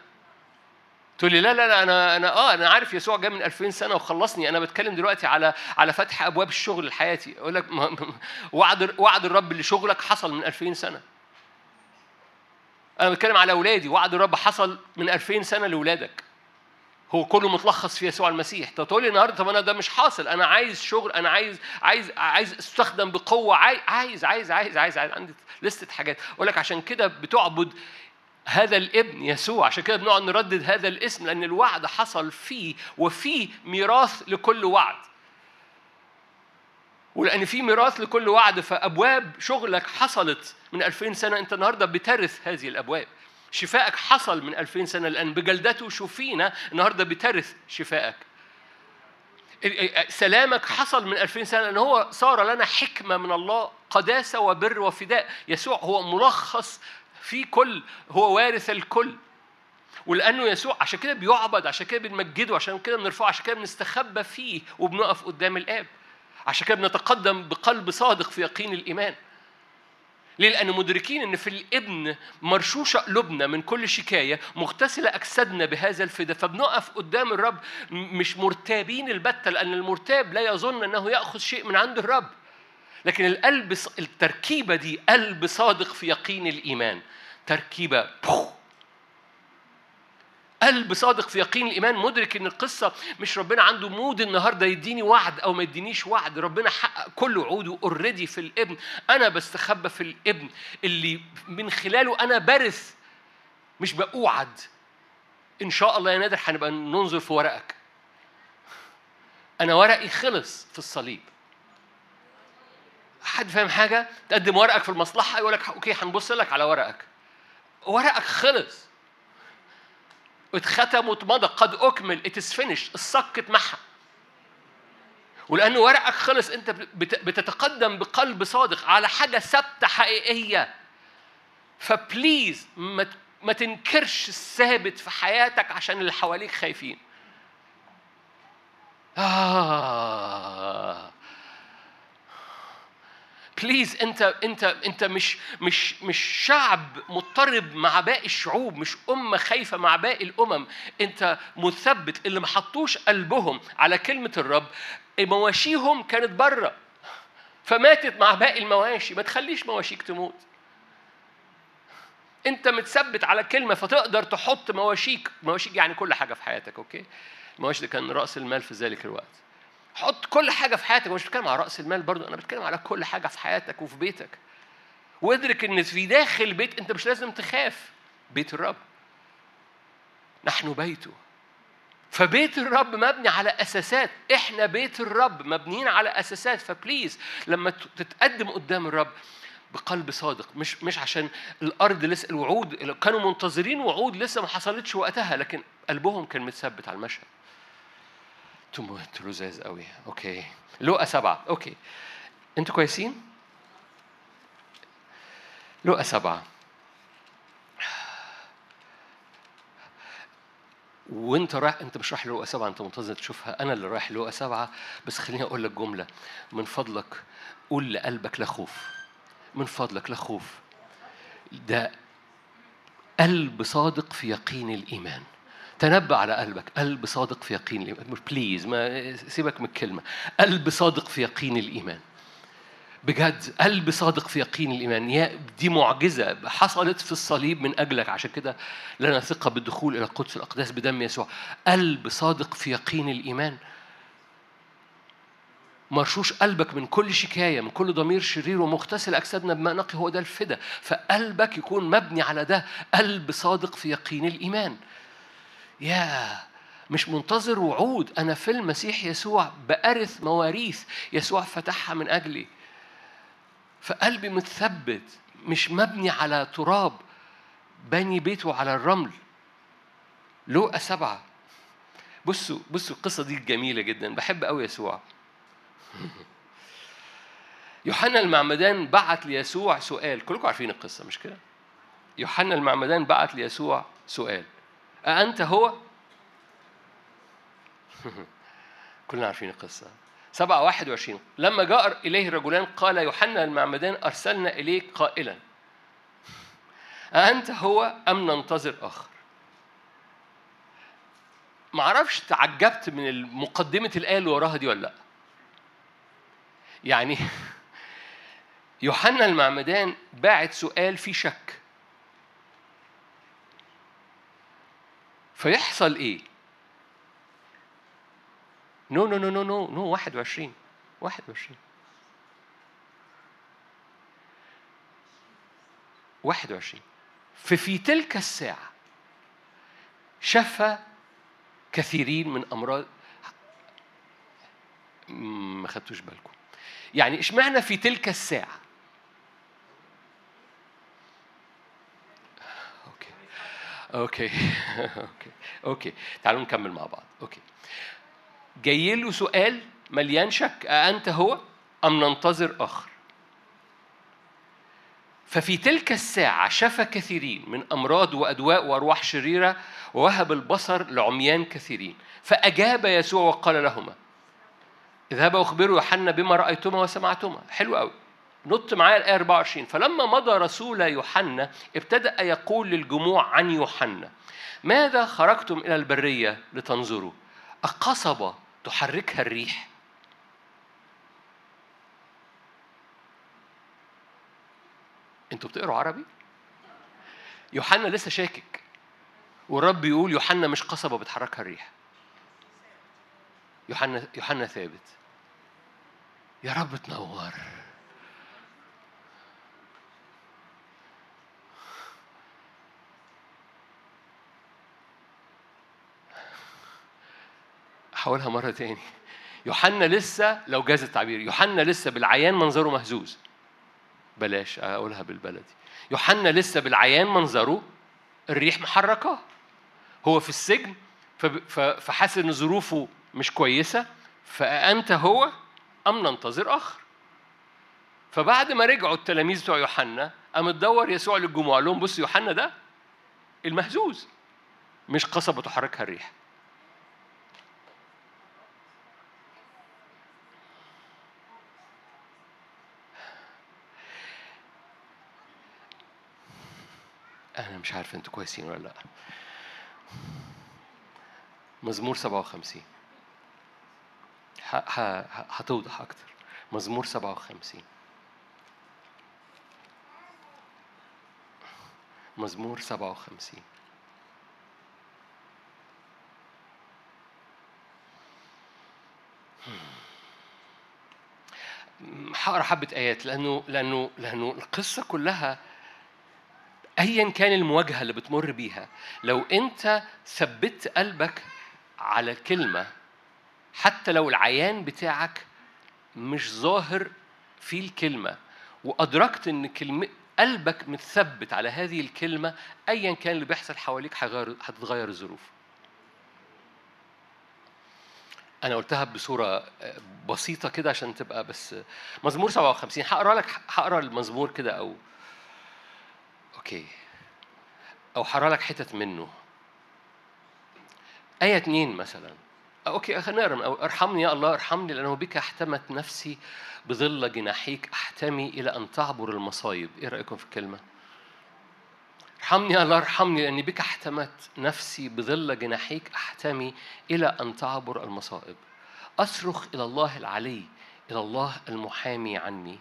تقول لي لا لا لا أنا أنا آه أنا عارف يسوع جاء من 2000 سنة وخلصني. أنا بتكلم دلوقتي على على فتح أبواب الشغل لحياتي. أقول لك وعد وعد الرب لشغلك حصل من 2000 سنة. أنا بتكلم على أولادي. وعد الرب حصل من 2000 سنة لاولادك هو كله متلخص في يسوع المسيح. طب تقول لي النهارده طب أنا ده مش حاصل. أنا عايز شغل. أنا عايز عايز عايز أستخدم بقوة. عايز عايز عايز عايز عايز, عايز. عندي لستة حاجات. أقول لك عشان كده بتعبد هذا الابن يسوع. عشان كده بنقعد نردد هذا الاسم لأن الوعد حصل فيه وفيه ميراث لكل وعد. ولأن في ميراث لكل وعد فأبواب شغلك حصلت من 2000 سنة. أنت النهارده بترث هذه الأبواب. شفائك حصل من 2000 سنة لأن بجلدته شفينا النهاردة بترث شفائك. سلامك حصل من 2000 سنة لأن هو صار لنا حكمة من الله قداسة وبر وفداء. يسوع هو ملخص في كل هو وارث الكل. ولأنه يسوع عشان كده بيعبد عشان كده بنمجده عشان كده بنرفعه عشان كده بنستخبى فيه وبنقف قدام الآب. عشان كده بنتقدم بقلب صادق في يقين الإيمان. ليه؟ لأن مدركين إن في الإبن مرشوشة قلوبنا من كل شكاية مغتسلة أجسادنا بهذا الفداء فبنقف قدام الرب مش مرتابين البتة لأن المرتاب لا يظن أنه يأخذ شيء من عند الرب. لكن القلب التركيبة دي قلب صادق في يقين الإيمان. تركيبة بوخ. قلب صادق في يقين الإيمان. مدرك إن القصة مش ربنا عنده mood النهارده يديني وعد أو ما يدينيش وعد. ربنا حقق كل وعوده already في الابن. أنا بستخبى في الابن اللي من خلاله أنا برث مش بأوعد. إن شاء الله يا نادر هنبقى ننظر في ورقك. أنا ورقي خلص في الصليب. حد فاهم حاجة؟ تقدم ورقك في المصلحة يقول لك okay هنبص لك على ورقك. ورقك خلص. اتختم واتمضى. قد أكمل. it's finished الصك اتمحى. ولأن ورقك خلص أنت بتتقدم بقلب صادق على حاجة ثابتة حقيقية. ف please ما تنكرش الثابت في حياتك عشان اللي حواليك خايفين. آه. please انت انت انت مش مش مش شعب مضطرب مع باقي الشعوب مش أمة خايفة مع باقي الأمم. انت مثبت اللي ما حطوش قلبهم على كلمة الرب مواشيهم كانت بره. فماتت مع باقي المواشي ما تخليش مواشيك تموت. انت متثبت على كلمة فتقدر تحط مواشيك مواشيك يعني كل حاجة في حياتك okay؟ المواشي ده كان رأس المال في ذلك الوقت. حط كل حاجة في حياتك. مش بتكلم على رأس المال برضو أنا بتكلم على كل حاجة في حياتك وفي بيتك. وادرك إن في داخل بيت أنت مش لازم تخاف. بيت الرب. نحن بيته. فبيت الرب مبني على أساسات. إحنا بيت الرب مبنيين على أساسات. ف please لما تتقدم قدام الرب بقلب صادق. مش مش عشان الأرض لسه الوعود كانوا منتظرين وعود لسه ما حصلتش وقتها لكن قلبهم كان متثبت على المشهد. أنتوا أنتوا لذاذ قوي okay لقى سبعة okay أنتوا كويسين؟ لقى سبعة وانت رايح انت مش رايح لقى سبعة انت منتظر تشوفها. أنا اللي رايح لقى سبعة بس خليني أقول لك جملة. من فضلك قول لقلبك لا خوف. من فضلك لا خوف. ده قلب صادق في يقين الإيمان. تنبأ على قلبك. قلب صادق في يقين الإيمان. بليز ما سيبك من الكلمة. قلب صادق في يقين الإيمان. بجد قلب صادق في يقين الإيمان. يا دي معجزة. حصلت في الصليب من أجلك. عشان كده لنا ثقة بالدخول إلى القدس الأقداس بدم يسوع. قلب صادق في يقين الإيمان. مرشوش قلبك من كل شكاية من كل ضمير شرير ومغتسل. أجسادنا بماء نقي هو ده الفدا. فقلبك يكون مبني على ده. قلب صادق في يقين الإيمان. يا مش منتظر وعود. أنا في المسيح يسوع بأرث مواريث يسوع فتحها من أجلي. فقلبي متثبت مش مبني على تراب بني بيته على الرمل. لوقا سبعة. بصوا بصوا القصة دي جميلة جدا. بحب قوي يسوع. يوحنا المعمدان بعت ليسوع سؤال. كلكم عارفين القصة مش كده؟ يوحنا المعمدان بعت ليسوع سؤال. أأنت هو؟ كلنا عارفين القصة. سبعة واحد وعشرين. لما جاء إليه الرجلان قال يوحنا المعمدان أرسلنا إليك قائلا. أأنت هو أم ننتظر آخر؟ معرفش تعجبت من مقدمة الآية اللي وراها دي ولا لأ. يعني يوحنا المعمدان باعت سؤال فيه شك. فيحصل إيه؟ no no no no no no 21 21 21 ففي تلك الساعة شفى كثيرين من أمراض ما خدتوش بالكم. يعني اشمعنى في تلك الساعة okay okay. okay. okay تعالوا نكمل مع بعض. okay. جاي له سؤال مليان شك. أأنت هو أم ننتظر آخر؟ ففي تلك الساعة شفى كثيرين من أمراض وأدواء وأرواح شريرة ووهب البصر لعميان كثيرين. فأجاب يسوع وقال لهما اذهبا واخبروا يوحنا بما رأيتما وسمعتما. حلو قوي نط معايا الآية 24 فلما مضى رسول يوحنا ابتدأ يقول للجموع عن يوحنا ماذا خرجتم إلى البرية لتنظروا؟ أقصبة تحركها الريح. أنتوا بتقروا عربي؟ يوحنا لسه شاكك. والرب يقول يوحنا مش قصبة بتحركها الريح. يوحنا يوحنا ثابت. يا رب تنور. حاولها مرة تاني. يوحنا لسه لو جاز التعبير يوحنا لسه بالعيان منظره مهزوز. بلاش أقولها بالبلدي. يوحنا لسه بالعيان منظره الريح محركاه. هو في السجن فحاسس إن ظروفه مش كويسة فأنت هو أم ننتظر آخر. فبعد ما رجعوا التلاميذ بتوع يوحنا قام تدور يسوع للجموع قال لهم بص يوحنا ده المهزوز مش قصبة تحركها الريح أنا مش عارف أنتوا كويسين ولا لأ. مزمور 57 هتوضح أكتر. مزمور 57 مزمور 57 هقرأ حبة آيات لأنه لأنه لأنه القصة كلها أيا كان المواجهة اللي بتمر بيها لو أنت ثبت قلبك على كلمة حتى لو العيان بتاعك مش ظاهر في الكلمة وأدركت إن كلمة قلبك متثبت على هذه الكلمة أيا كان اللي بيحصل حواليك هتتغير الظروف. أنا قلتها بصورة بسيطة كده عشان تبقى بس مزمور 57 هقرأ لك هقرأ المزمور كده أو okay. أو هقرا لك حتت منه. آية اتنين مثلا. okay خلينا نقرا ارحمني يا الله ارحمني لأنه بك احتمت نفسي بظل جناحيك. أحتمي إلى أن تعبر المصايب. إيه رأيكم في الكلمة؟ ارحمني يا الله ارحمني لأني بك احتمت نفسي بظل جناحيك. أحتمي إلى أن تعبر المصائب أصرخ إلى الله العلي إلى الله المحامي عني.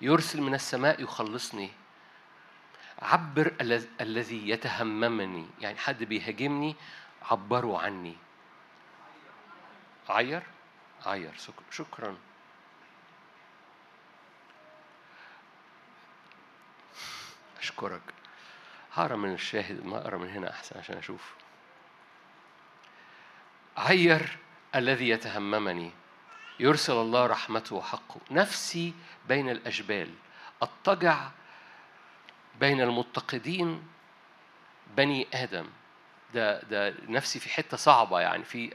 يرسل من السماء يخلصني. عبر الذي يتهممني. يعني حد بيهاجمني عبروا عني. عير؟ عير. شكرا. أشكرك. هقرا من الشاهد ما أقرا من هنا أحسن عشان أشوف. عير الذي يتهممني. يرسل الله رحمته وحقه نفسي بين الأجبال. أضطجع بين المتقدين بني آدم. ده ده نفسي في حتة صعبة يعني في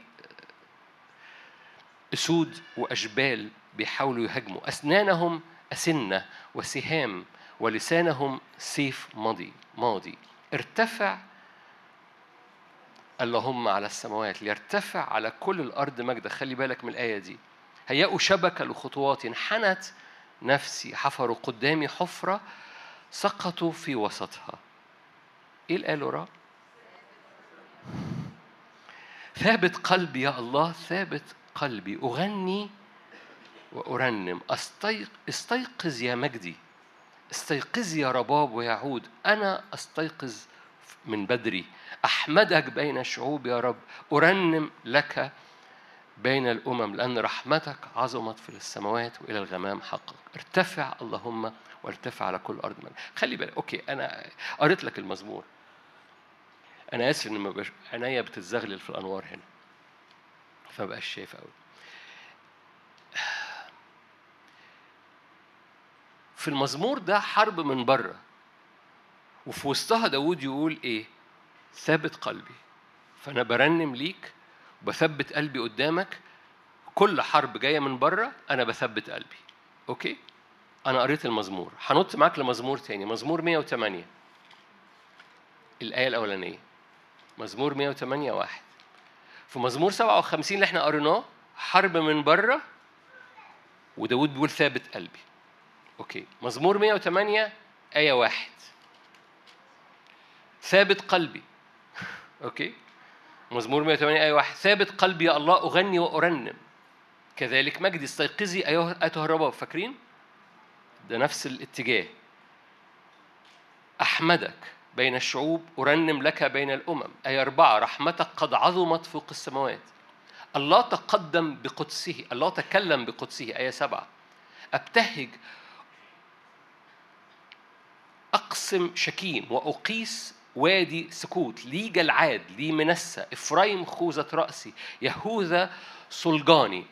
أسود وأجبال بيحاولوا يهاجموا. أسنانهم أسنة وسهام ولسانهم سيف ماضي ماضي. ارتفع اللهم على السماوات ليرتفع على كل الأرض مجدا. خلي بالك من الآية دي. هيأوا شبكة لخطوات انحنت نفسي حفروا قدامي حفرة سقطوا في وسطها. إيه اللي قاله ثابت قلبي يا الله ثابت قلبي. أغني وأرنم. استيقظ يا مجدي. استيقظ يا رباب ويعود. أنا أستيقظ من بدري. أحمدك بين الشعوب يا رب. أرنم لك بين الأمم لأن رحمتك عظمت في السماوات وإلى الغمام حقك. ارتفع اللهم وارتفع على كل أرض من خلي بالك أوكي أنا قريت لك المزمور. أنا آسف إن ما عينيا بتتزغلل في الأنوار هنا فما بقاش شايف قوي في المزمور ده حرب من بره وفي وسطها داود يقول إيه؟ ثابت قلبي فأنا برنم ليك وبثبت قلبي قدامك كل حرب جاية من بره أنا بثبت قلبي. أوكي؟ أنا قريت المزمور. هنط معاك لمزمور تاني. مزمور 108 الآية الأولانية. مزمور 108 واحد. في مزمور 57 اللي إحنا قريناه حرب من بره وداود بيقول ثابت قلبي. okay؟ مزمور 108 آية واحد. ثابت قلبي. okay؟ مزمور 108 آية واحد. ثابت قلبي يا الله أغني وأرنم. كذلك مجدي استيقظي أيها الرباب. فاكرين؟ ده نفس الاتجاه. أحمدك بين الشعوب أرنم لك بين الأمم. آية أربعة رحمتك قد عظمت فوق السماوات. الله تقدم بقدسه الله تكلم بقدسه. آية سبعة. أبتهج أقسم شكيم وأقيس وادي سكوت لي جلعاد لي منسى. إفرايم خوذة رأسي يهوذا صلجاني.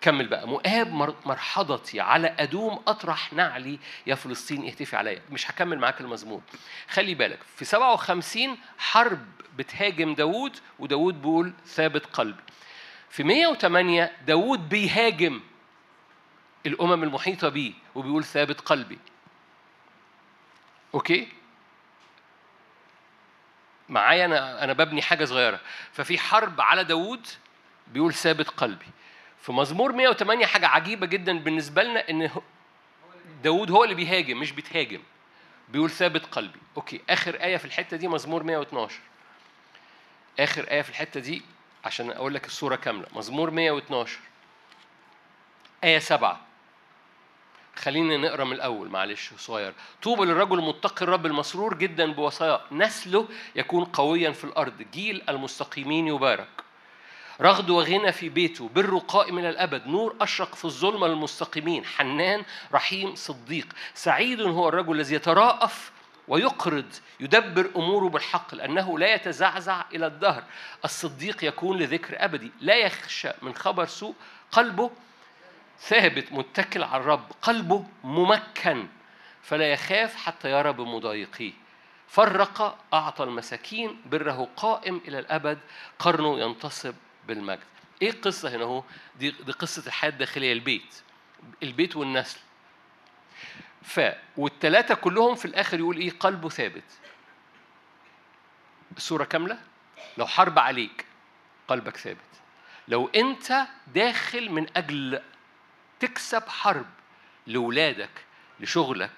كمل بقى. مؤاب مرحضتي على أدوم أطرح نعلي. يا فلسطين اهتفي عليا. مش هكمل معاك المزمور. خلي بالك في 57 حرب بتهاجم داوود وداوود بيقول ثابت قلبي. في 108 داوود بيهاجم الأمم المحيطة بيه وبيقول ثابت قلبي. أوكي؟ معايا أنا أنا ببني حاجة صغيرة. ففي حرب على داوود بيقول ثابت قلبي. في مزمور 108 حاجة عجيبة جدا بالنسبة لنا إن داوود هو اللي بيهاجم مش بيتهاجم. بيقول ثابت قلبي. أوكي آخر آية في الحتة دي مزمور 112 آخر آية في الحتة دي عشان أقول لك الصورة كاملة. مزمور 112 آية 7 خلينا نقرأ من الأول معلش صغير. طوبى للرجل المتقي الرب المسرور جدا بوصاياه نسله يكون قويا في الأرض. جيل المستقيمين يبارك. رغد وغنى في بيته. بر قائم إلى الأبد. نور أشرق في الظلمة للمستقيمين. حنان رحيم صديق. سعيد هو الرجل الذي يتراءف ويقرض يدبر أموره بالحق لأنه لا يتزعزع إلى الدهر. الصديق يكون لذكر أبدي. لا يخشى من خبر سوء قلبه ثابت متكل على الرب قلبه ممكن فلا يخاف حتى يرى بمضايقيه. فرق أعطى المساكين بره قائم إلى الأبد قرنه ينتصب بالمجد. إيه القصة هنا هو دي, دي قصة الحياة الداخلية البيت. البيت والنسل. ف والثلاثة كلهم في الآخر يقول إيه؟ قلبه ثابت. الصورة كاملة؟ لو حرب عليك قلبك ثابت. لو أنت داخل من أجل تكسب حرب لولادك لشغلك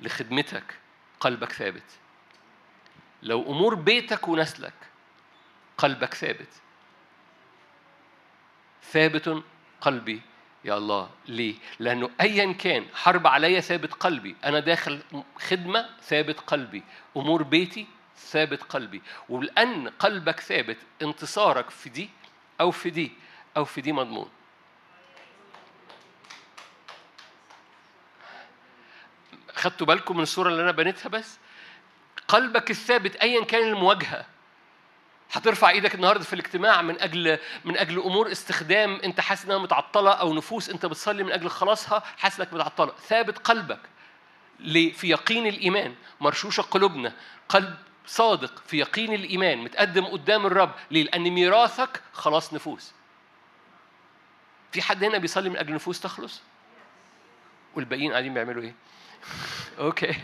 لخدمتك قلبك ثابت. لو أمور بيتك ونسلك قلبك ثابت. ثابت قلبي يا الله. ليه؟ لأنه أيا كان حرب عليا ثابت قلبي. أنا داخل خدمة ثابت قلبي. أمور بيتي ثابت قلبي. ولأن قلبك ثابت انتصارك في دي أو في دي أو في دي مضمون. خدتوا بالكم من الصورة اللي أنا بنيتها بس؟ قلبك الثابت أيا كان المواجهة. هترفع إيدك النهارده في الاجتماع من أجل من أجل أمور استخدام أنت حاسس إنها متعطلة أو نفوس أنت بتصلي من أجل خلاصها حاسس إنك متعطلة. ثابت قلبك في يقين الإيمان. مرشوشة قلوبنا. قلب صادق في يقين الإيمان. متقدم قدام الرب. ليه؟ لأن ميراثك خلاص نفوس. في حد هنا بيصلي من أجل نفوس تخلص؟ والباقيين قاعدين بيعملوا إيه؟ أوكي.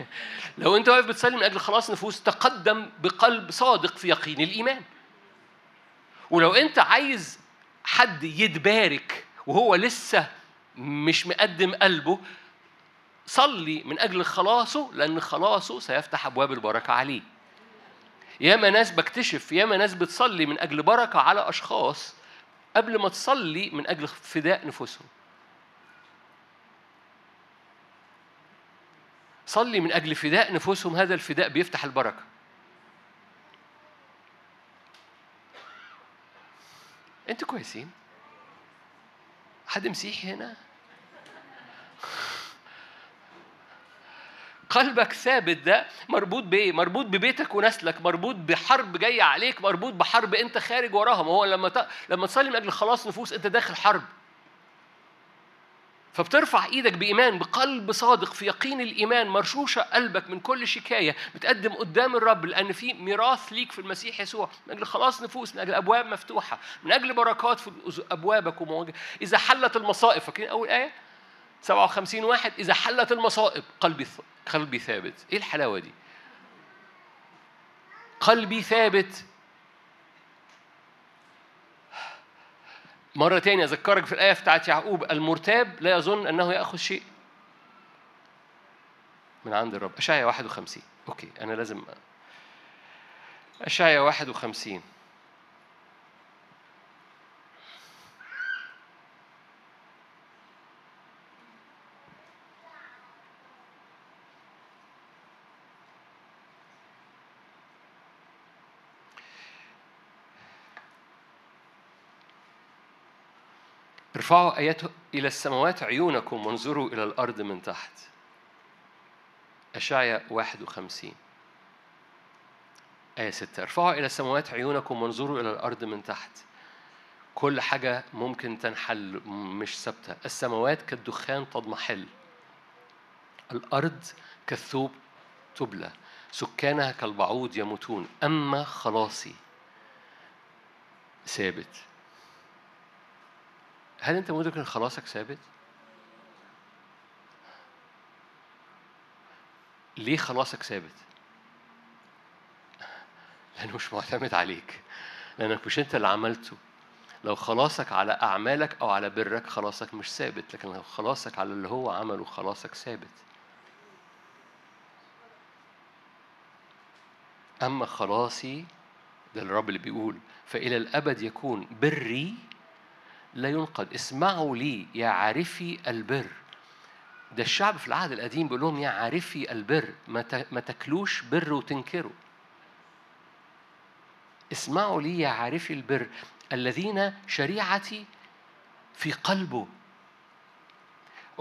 لو أنت واقف بتصلي من أجل خلاص نفوس تقدم بقلب صادق في يقين الإيمان. ولو أنت عايز حد يتبارك وهو لسه مش مقدم قلبه صلي من أجل خلاصه لأن خلاصه سيفتح أبواب البركة عليه ياما ناس بكتشف ياما ناس بتصلي من أجل بركة على أشخاص قبل ما تصلي من أجل فداء نفوسهم. صلي من أجل فداء نفوسهم هذا الفداء بيفتح البركة أنتوا كويسين حد مسيحي هنا قلبك ثابت ده مربوط بإيه؟ مربوط ببيتك ونسلك، مربوط بحرب جاية عليك، مربوط بحرب أنت خارج وراها، ما هو لما ت... لما تصلي من أجل خلاص نفوس أنت داخل حرب. فبترفع إيدك بإيمان بقلب صادق في يقين الإيمان مرشوشة قلبك من كل شكاية بتقدم قدام الرب لأن في ميراث ليك في المسيح يسوع من أجل خلاص نفوس من أجل أبواب مفتوحة من أجل بركات في أبوابك ومواجهه إذا حلت المصائب فاكرين أول آية؟ 57 واحد إذا حلت المصائب قلبي قلبي ثابت. إيه الحلاوة دي؟ قلبي ثابت مرة تانية أذكرك في الآية بتاعت يعقوب المرتاب لا يظن أنه يأخذ شيء. من عند الرب. أشعيا 51 أوكي أنا لازم أشعيا 51 ارفعوا آيات إلى السماوات عيونكم وانظروا إلى الأرض من تحت. أشعيا 51 آية 6 ارفعوا إلى السماوات عيونكم وانظروا إلى الأرض من تحت. كل حاجة ممكن تنحل مش ثابتة. السماوات كالدخان تضمحل. الأرض كالثوب تبلى. سكانها كالبعوض يموتون. أما خلاصي ثابت. هل أنت مدرك إن خلاصك ثابت؟ ليه خلاصك ثابت؟ لأنه مش معتمد عليك لأنك مش أنت اللي عملته لو خلاصك على أعمالك أو على برك خلاصك مش ثابت لكن لو خلاصك على اللي هو عمله خلاصك ثابت أما خلاصي ده الرب اللي بيقول فإلى الأبد يكون بري لا ينقد اسمعوا لي يا عارفي البر. ده الشعب في العهد القديم بيقول لهم يا عارفي البر ما تاكلوش بر وتنكروا. اسمعوا لي يا عارفي البر. الذين شريعتي في قلبه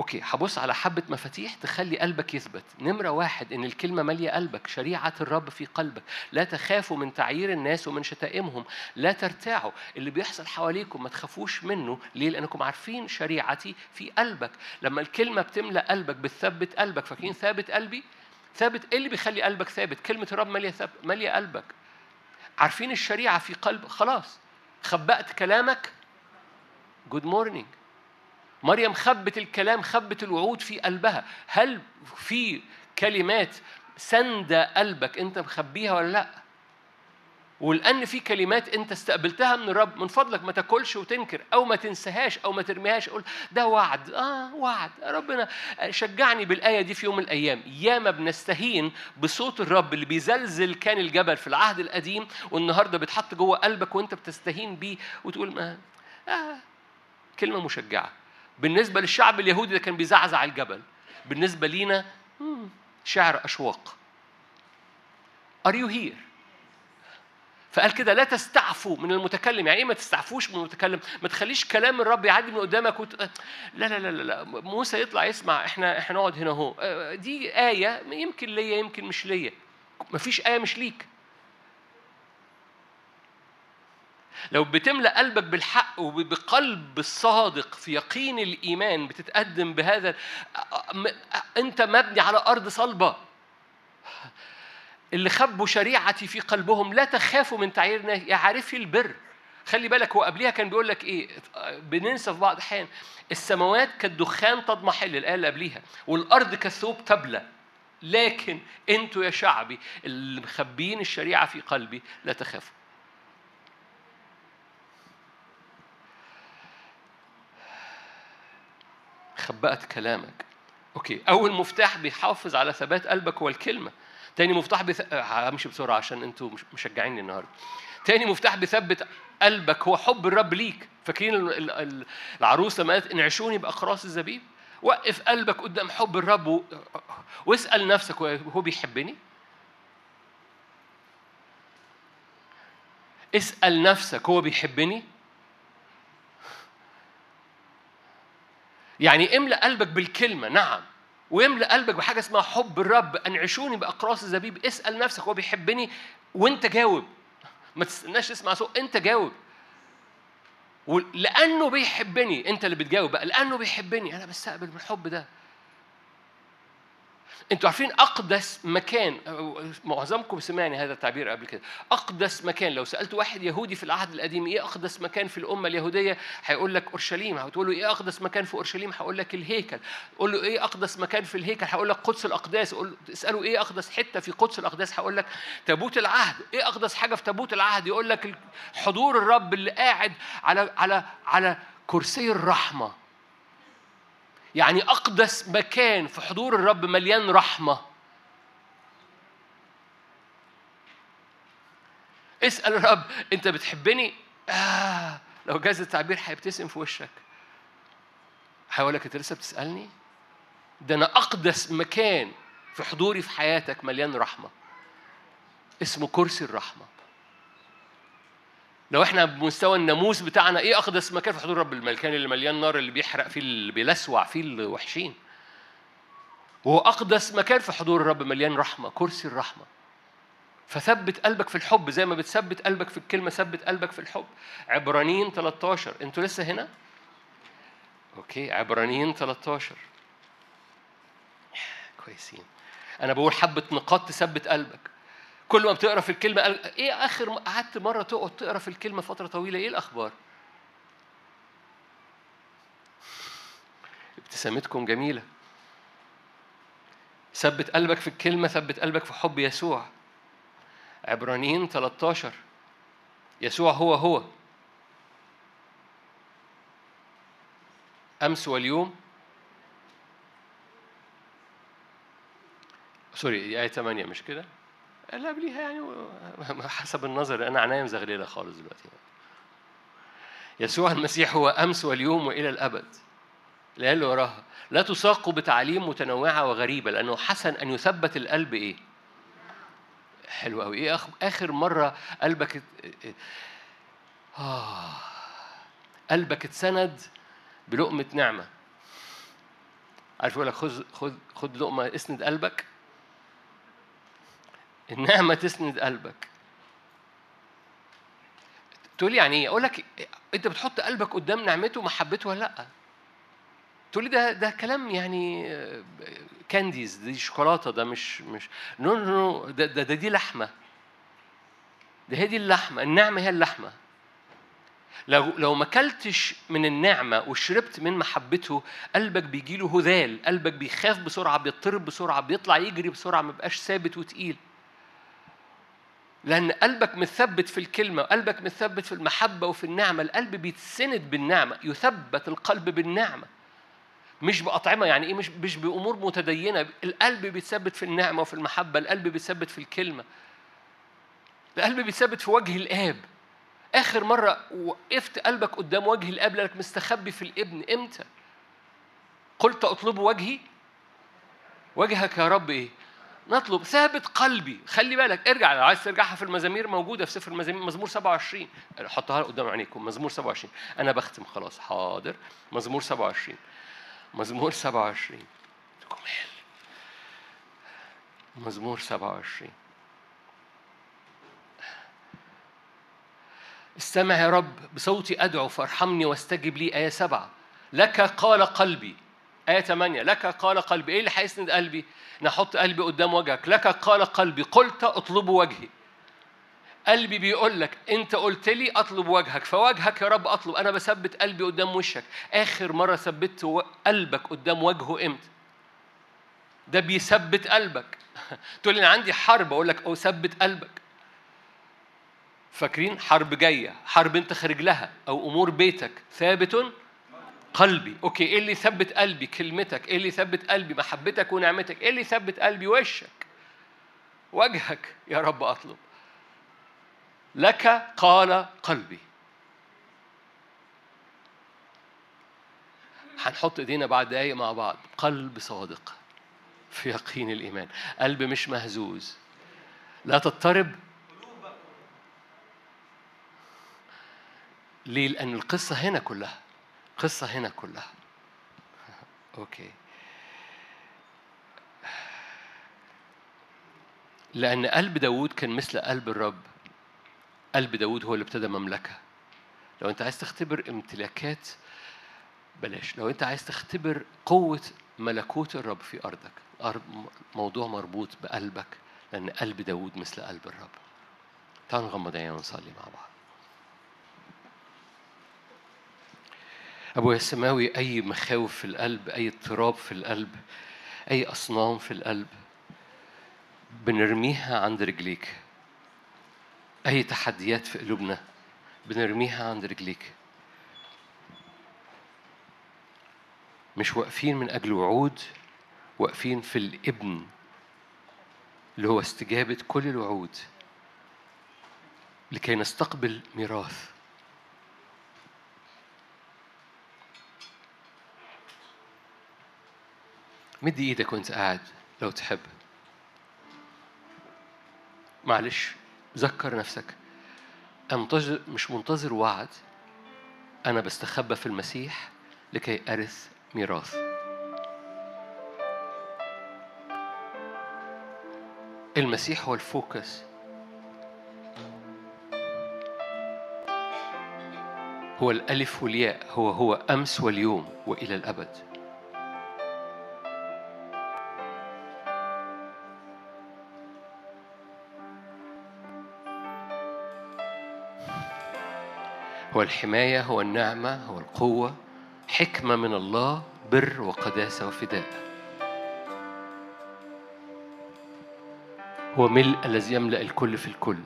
okay هبص على حبة مفاتيح تخلي قلبك يثبت. نمرة واحد إن الكلمة مالية قلبك شريعة الرب في قلبك. لا تخافوا من تعيير الناس ومن شتائمهم. لا ترتاعوا اللي بيحصل حواليكم ما تخافوش منه. ليه؟ لأنكم عارفين شريعتي في قلبك. لما الكلمة بتملأ قلبك بتثبت قلبك. فاكرين ثابت قلبي؟ ثابت إيه اللي بيخلي قلبك ثابت؟ كلمة الرب مالية مالية قلبك. عارفين الشريعة في قلب خلاص. خبأت كلامك؟ good morning مريم خبت الكلام خبت الوعود في قلبها. هل في كلمات سندة قلبك انت مخبيها ولا لا؟ ولأن في كلمات انت استقبلتها من الرب من فضلك ما تاكلش وتنكر أو ما تنساهاش أو ما ترميهاش قول ده وعد. آه وعد. ربنا شجعني بالآية دي في يوم من الأيام. ياما بنستهين بصوت الرب اللي بيزلزل كان الجبل في العهد القديم والنهاردة بيتحط جوه قلبك وانت بتستهين بيه وتقول ما آه كلمة مشجعة. بالنسبة للشعب اليهودي ده كان بيزعزع الجبل. بالنسبة لينا شعر أشواق. Are you here؟ فقال كده لا تستعفوا من المتكلم. يعني إيه ما تستعفوش من المتكلم؟ ما تخليش كلام الرب يعدي من قدامك وت... لا لا لا لا موسى يطلع يسمع إحنا إحنا نقعد هنا أهو. دي آية يمكن ليا يمكن مش ليا. ما فيش آية مش ليك. لو بتملأ قلبك بالحق وبقلب الصادق في يقين الإيمان بتتقدم بهذا أنت مبني على أرض صلبة. اللي خبوا شريعتي في قلبهم لا تخافوا من تعييرنا يا عارفي البر؟ خلي بالك هو قبليها كان بيقول لك إيه؟ بننسى في بعض الأحيان السماوات كالدخان تضمحل الآية اللي قبليها والأرض كالثوب تبلى. لكن أنتوا يا شعبي اللي مخبيين الشريعة في قلبي لا تخافوا. خبأت كلامك. أوكي أول مفتاح بيحافظ على ثبات قلبك هو الكلمة. تاني مفتاح بث... همشي بسرعة عشان أنتوا مشجعيني النهارده. تاني مفتاح بيثبت قلبك هو حب الرب ليك. فاكرين العروس لما قالت انعشوني باقراص الزبيب؟ وقف قلبك قدام حب الرب و... واسأل نفسك هو بيحبني؟ اسأل نفسك هو بيحبني؟ يعني املأ قلبك بالكلمة نعم. ويملأ قلبك بحاجة اسمها حب الرب أنعشوني بأقراص الزبيب اسأل نفسك هو بيحبني وأنت جاوب. ما تستناش تسمع صوت أنت جاوب. لأنه بيحبني أنت اللي بتجاوب بقى لأنه بيحبني. أنا بستقبل من الحب ده. أنتوا عارفين أقدس مكان معظمكم سمعني هذا التعبير قبل كده. أقدس مكان لو سألت واحد يهودي في العهد القديم إيه أقدس مكان في الأمة اليهودية؟ هيقول لك أورشليم. هتقول له إيه أقدس مكان في أورشليم؟ هيقول لك الهيكل. قول له إيه أقدس مكان في الهيكل؟ هيقول لك قدس الأقداس. قول اساله إيه أقدس حتة في قدس الأقداس؟ هيقول لك تابوت العهد. إيه أقدس حاجة في تابوت العهد؟ يقول لك حضور الرب اللي قاعد على على على كرسي الرحمة. يعني أقدس مكان في حضور الرب مليان رحمة اسأل الرب أنت بتحبني؟ آه لو جاز التعبير هيبتسم في وشك هيقول لك أنت لسه بتسألني؟ ده أنا أقدس مكان في حضوري في حياتك مليان رحمة اسمه كرسي الرحمة لو إحنا بمستوى الناموس بتاعنا إيه اقدس مكان في حضور رب المكان اللي مليان نار اللي بيحرق فيه اللي بيلسوع فيه الوحشين. وهو أقدس مكان في حضور الرب مليان رحمة كرسي الرحمة. فثبت قلبك في الحب زي ما بتثبت قلبك في الكلمة ثبت قلبك في الحب. عبرانيين 13 أنتوا لسه هنا؟ أوكي عبرانيين 13 كويسين. أنا بقول حبة نقاط تثبت قلبك. كل ما بتقرا في الكلمة قال إيه آخر قعدت مرة تقعد تقرا في الكلمة فترة طويلة إيه الأخبار؟ ابتسامتكم جميلة. ثبت قلبك في الكلمة ثبت قلبك في حب يسوع. عبرانيين 13 يسوع هو هو. أمس واليوم. سوري آية 8 مش كده؟ لا قبليها يعني حسب النظر أنا عناية مزغللة خالص دلوقتي. يسوع المسيح هو أمس واليوم وإلى الأبد. الآية اللي وراها. لا تساقوا بتعاليم متنوعة وغريبة لأنه حسن أن يثبت القلب إيه؟ حلو قوي إيه آخر مرة قلبك آه قلبك اتسند بلقمة نعمة. عارف يقول لك خذ خذ خذ لقمة اسند قلبك. النعمة تسند قلبك تقول يعني إيه؟ أقول لك أنت بتحط قلبك قدام نعمته ومحبته ولا لأ؟ تقول لي ده ده كلام يعني candies دي شوكولاتة ده مش مش no no no ده, ده, ده دي لحمة ده هي دي اللحمة النعمة هي اللحمة لو لو ما أكلتش من النعمة وشربت من محبته قلبك بيجي له هزال قلبك بيخاف بسرعة بيضطرب بسرعة بيطلع يجري بسرعة ما بقاش ثابت وتقيل لأن قلبك مثبت في الكلمة قلبك مثبت في المحبة وفي النعمة. القلب بيتسند بالنعمة يثبت القلب بالنعمة. مش بأطعمة يعني إيه مش مش بأمور متدينة. القلب بيتثبت في النعمة وفي المحبة القلب بيتثبت في الكلمة. القلب بيتثبت في وجه الآب. آخر مرة وقفت قلبك قدام وجه الآب لأنك مستخبي في الابن. إمتى؟ قلت أطلب وجهي؟ وجهك يا رب إيه؟ نطلب ثابت قلبي. خلي بالك ارجع لو عايز ترجعها في المزامير موجودة في سفر المزامير مزمور 27 حطها قدام عينيكم مزمور 27 أنا بختم خلاص حاضر. مزمور 27 مزمور 27 جمال مزمور 27 استمع يا رب بصوتي أدعو فارحمني واستجب لي آية سبعة. لك قال قلبي آية 8 لك قال قلبي إيه اللي هيسند قلبي؟ نحط قلبي قدام وجهك. لك قال قلبي قلت أطلب وجهي. قلبي بيقول لك أنت قلت لي أطلب وجهك فوجهك يا رب أطلب. أنا بثبت قلبي قدام وشك. آخر مرة ثبت قلبك قدام وجهه إمتى؟ ده بيثبت قلبك. تقول لي أنا عندي حرب. أقول لك أو ثبت قلبك. فاكرين؟ حرب جاية. حرب أنت خارج لها أو أمور بيتك ثابت قلبي. أوكي إيه اللي يثبت قلبي؟ كلمتك. إيه اللي يثبت قلبي؟ محبتك ونعمتك. إيه اللي يثبت قلبي؟ وشك. وجهك. يا رب أطلب. لك قال قلبي. هنحط إيدينا بعد دقايق مع بعض. قلب صادق في يقين الإيمان. قلب مش مهزوز. لا تضطرب. ليه؟ لأن القصة هنا كلها. قصة هنا كلها. أوكي. لأن قلب داود كان مثل قلب الرب. قلب داود هو اللي ابتدى مملكة. لو أنت عايز تختبر امتلاكات بلاش. لو أنت عايز تختبر قوة ملكوت الرب في أرضك موضوع مربوط بقلبك لأن قلب داود مثل قلب الرب. تعالوا نغمض عينينا ونصلي مع بعض. أبويا السماوي أي مخاوف في القلب أي اضطراب في القلب أي أصنام في القلب بنرميها عند رجليك. أي تحديات في قلوبنا بنرميها عند رجليك. مش واقفين من أجل وعود واقفين في الإبن اللي هو استجابة كل الوعود لكي نستقبل ميراث. مد إيدك وأنت قاعد لو تحب. معلش ذكر نفسك. انتظر مش منتظر وعد أنا بستخبى في المسيح لكي أرث ميراث. المسيح هو الفوكس. هو الألف والياء هو هو أمس واليوم وإلى الأبد. هو الحماية هو النعمة هو القوة حكمة من الله بر وقداسة وفداء. هو ملء الذي يملأ الكل في الكل.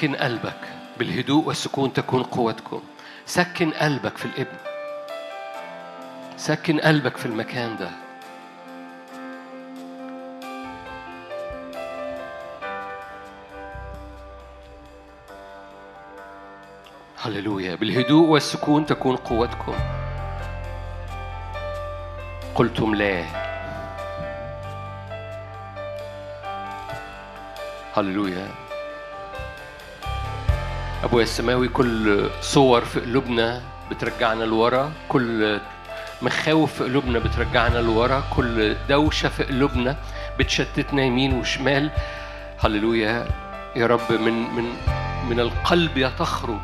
سكن قلبك بالهدوء والسكون تكون قوتكم. سكن قلبك في الابن. سكن قلبك في المكان ده. هللويا. بالهدوء والسكون تكون قوتكم. قلتم لا. هللويا. أبويا السماوي كل صور في قلوبنا بترجعنا لورا كل مخاوف في قلوبنا بترجعنا لورا كل دوشة في قلوبنا بتشتتنا يمين وشمال. هللويا يا رب من من من القلب يا تخرج.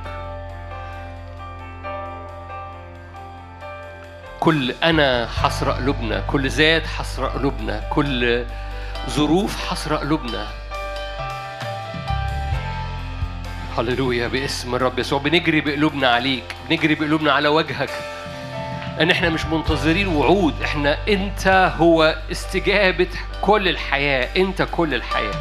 كل أنا حسرة قلوبنا كل ذات حسرة قلوبنا كل ظروف حسرة قلوبنا هللويا باسم الرب يسوع. بنجري بقلوبنا عليك. بنجري بقلوبنا على وجهك. إن إحنا مش منتظرين وعود. إحنا إنت هو استجابة كل الحياة. إنت كل الحياة.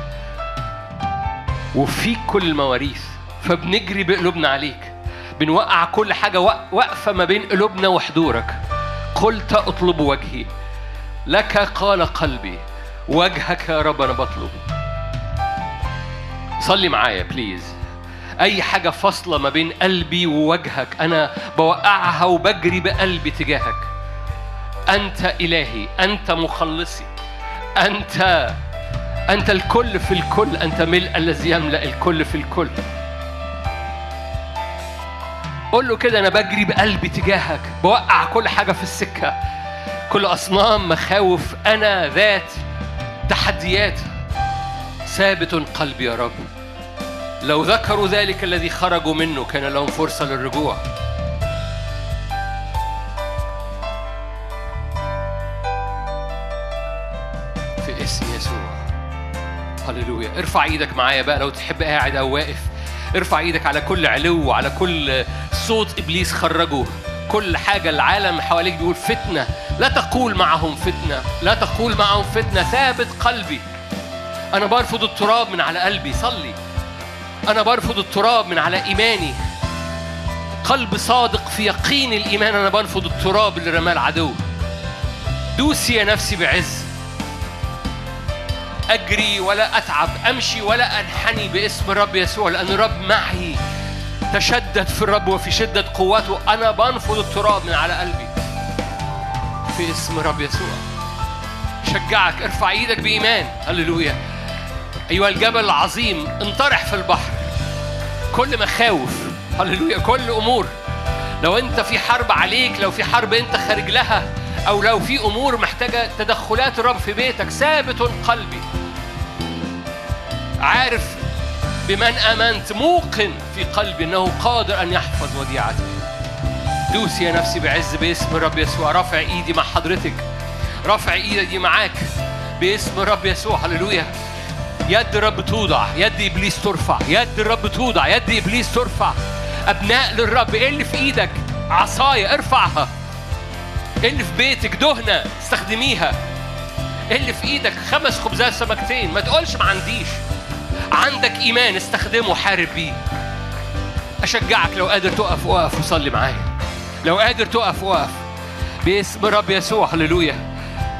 وفيك كل المواريث. فبنجري بقلوبنا عليك. بنوقع كل حاجة واقفة ما بين قلوبنا وحضورك. قلت أطلب وجهي. لك قال قلبي. وجهك يا رب أنا بطلب. صلي معايا بليز أي حاجة فاصلة ما بين قلبي ووجهك أنا بوقعها وبجري بقلبي تجاهك. أنت إلهي أنت مخلصي أنت أنت الكل في الكل أنت ملء الذي يملأ الكل في الكل. قول له كده أنا بجري بقلبي تجاهك بوقع كل حاجة في السكة. كل أصنام مخاوف أنا ذات تحديات. ثابت قلبي يا رب. لو ذكروا ذلك الذي خرجوا منه كان لهم فرصة للرجوع. في اسم يسوع. هللويا. ارفع إيدك معايا بقى لو تحب قاعد أو واقف. ارفع إيدك على كل علو وعلى كل صوت إبليس خرجه. كل حاجة العالم حواليك بيقول فتنة. لا تقول معهم فتنة. لا تقول معهم فتنة. ثابت قلبي. أنا برفض التراب من على قلبي. صلي. أنا برفض التراب من على إيماني. قلب صادق في يقين الإيمان أنا برفض التراب اللي رماه العدو. دوسي يا نفسي بعز. أجري ولا أتعب أمشي ولا أنحني باسم الرب يسوع لأن الرب معي. تشدد في الرب وفي شدة قوته أنا بنفض التراب من على قلبي. في اسم الرب يسوع. شجعك ارفع إيدك بإيمان. هللويا. أيها الجبل العظيم انطرح في البحر. كل مخاوف هللويا. كل أمور. لو أنت في حرب عليك لو في حرب أنت خارج لها أو لو في أمور محتاجة تدخلات الرب في بيتك ثابت قلبي. عارف بمن آمنت؟ موقن في قلبي أنه قادر أن يحفظ وديعتي. دوس يا نفسي بعز باسم الرب يسوع. رافع إيدي مع حضرتك. رافع إيدي معاك باسم الرب يسوع. هللويا. يد الرب توضع يد إبليس ترفع يد الرب توضع يد إبليس ترفع. أبناء للرب إيه اللي في إيدك؟ عصاية ارفعها. إيه اللي في بيتك؟ دهنة استخدميها. إيه اللي في إيدك؟ خمس خبزات سمكتين ما تقولش ما عنديش. عندك إيمان استخدمه حارب بيه. أشجعك لو قادر تقف وقف وصلي معايا. لو قادر تقف وقف. باسم رب يسوع هللويا.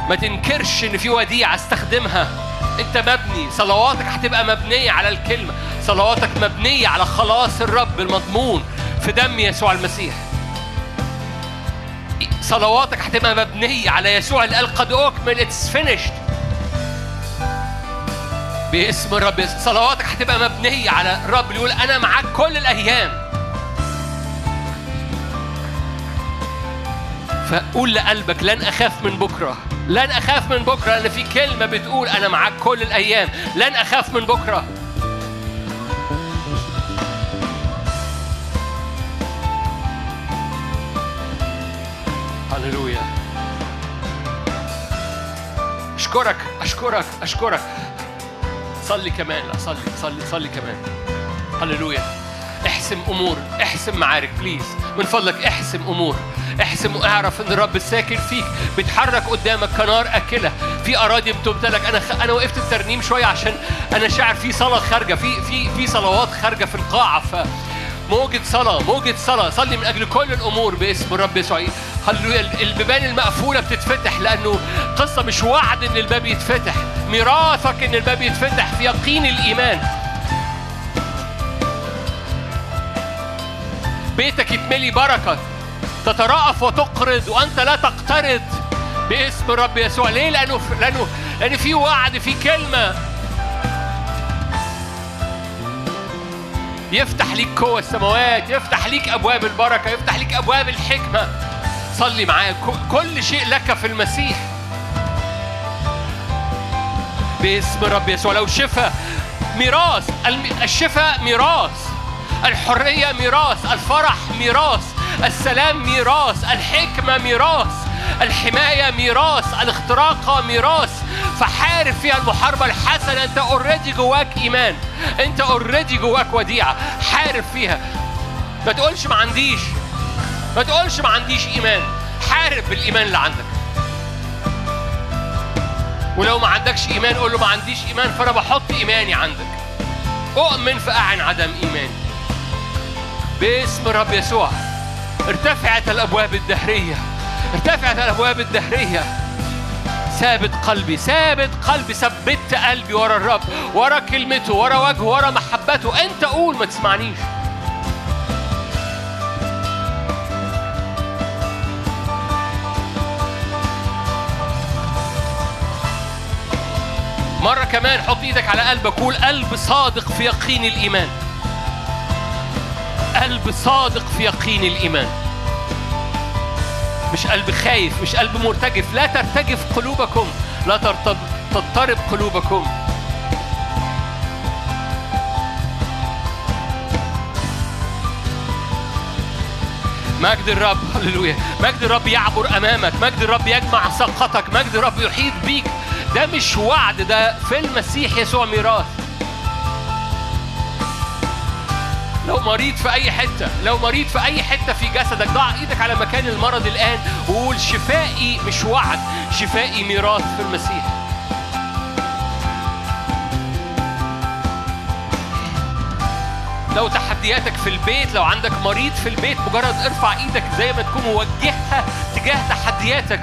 ما تنكرش إن في وديعة استخدمها. انت مبني. صلواتك هتبقى مبنية على الكلمة. صلواتك مبنية على خلاص الرب المضمون في دم يسوع المسيح. صلواتك هتبقى مبنية على يسوع اللي قال قد أكمل. it's finished باسم الرب صلواتك هتبقى مبنية على الرب اللي يقول أنا معاك كل الأيام. فقول لقلبك لن أخاف من بكرة لن أخاف من بكرة لأن في كلمة بتقول أنا معاك كل الأيام لن أخاف من بكرة. هللويا. أشكرك أشكرك أشكرك. صلي كمان لا صلي صلي صلي كمان. هللويا. احسم أمور احسم معارك بليز من فضلك احسم أمور. احسم واعرف ان الرب ساكن فيك بيتحرك قدامك كنار أكلة في أراضي بتمتلك. أنا. أنا وقفت الترنيم شوية عشان أنا شاعر في صلاة خارجة في في في صلوات خارجة في القاعة ف موجة صلاة موجة صلاة. صلي من أجل كل الأمور باسم الرب يسوع. هللويا البيبان المقفولة بتتفتح لأنه قصة مش وعد إن الباب يتفتح. ميراثك إن الباب يتفتح في يقين الإيمان. بيتك يتملي بركة. تترأف وتقرض وأنت لا تقترض باسم الرب يسوع. ليه؟ لأنه لأنه لأن في وعد في كلمة يفتح ليك قوة السماوات يفتح ليك أبواب البركة يفتح ليك أبواب الحكمة. صلي معايا. كل شيء لك في المسيح. باسم رب يسوع. لو شفاء ميراث الشفاء ميراث الحرية ميراث الفرح ميراث. السلام ميراث الحكمة ميراث الحماية ميراث الاختراق ميراث. فحارب فيها المحاربة الحسنة أنت already جواك إيمان أنت already جواك وديعة. حارب فيها. ما تقولش ما عنديش. ما تقولش ما عنديش إيمان. حارب بالإيمان اللي عندك. ولو ما عندكش إيمان قول له ما عنديش إيمان فأنا بحط إيماني عندك. أؤمن فأعن عدم إيماني. باسم الرب يسوع. ارتفعت الأبواب الدهرية ارتفعت الأبواب الدهرية. ثابت قلبي ثابت قلبي ثبت قلبي ورا الرب ورا كلمته ورا وجهه ورا محبته. أنت قول ما تسمعنيش. مرة كمان حط إيدك على قلبك قول قلب صادق في يقين الإيمان. قلب صادق في يقين الإيمان. مش قلب خايف مش قلب مرتجف. لا ترتجف قلوبكم لا تضطرب قلوبكم. مجد الرب هللويا. مجد الرب يعبر أمامك. مجد الرب يجمع سقطك. مجد الرب يحيط بيك. ده مش وعد ده في المسيح يسوع ميراث. لو مريض في أي حتة لو مريض في أي حتة في جسدك ضع إيدك على مكان المرض الآن وقول شفائي مش وعد شفائي ميراث في المسيح. لو تحدياتك في البيت لو عندك مريض في البيت مجرد ارفع إيدك زي ما تكون موجهها تجاه تحدياتك.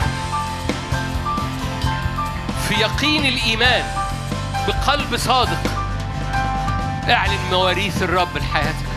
في يقين الإيمان بقلب صادق اعلن مواريث الرب لحياتك.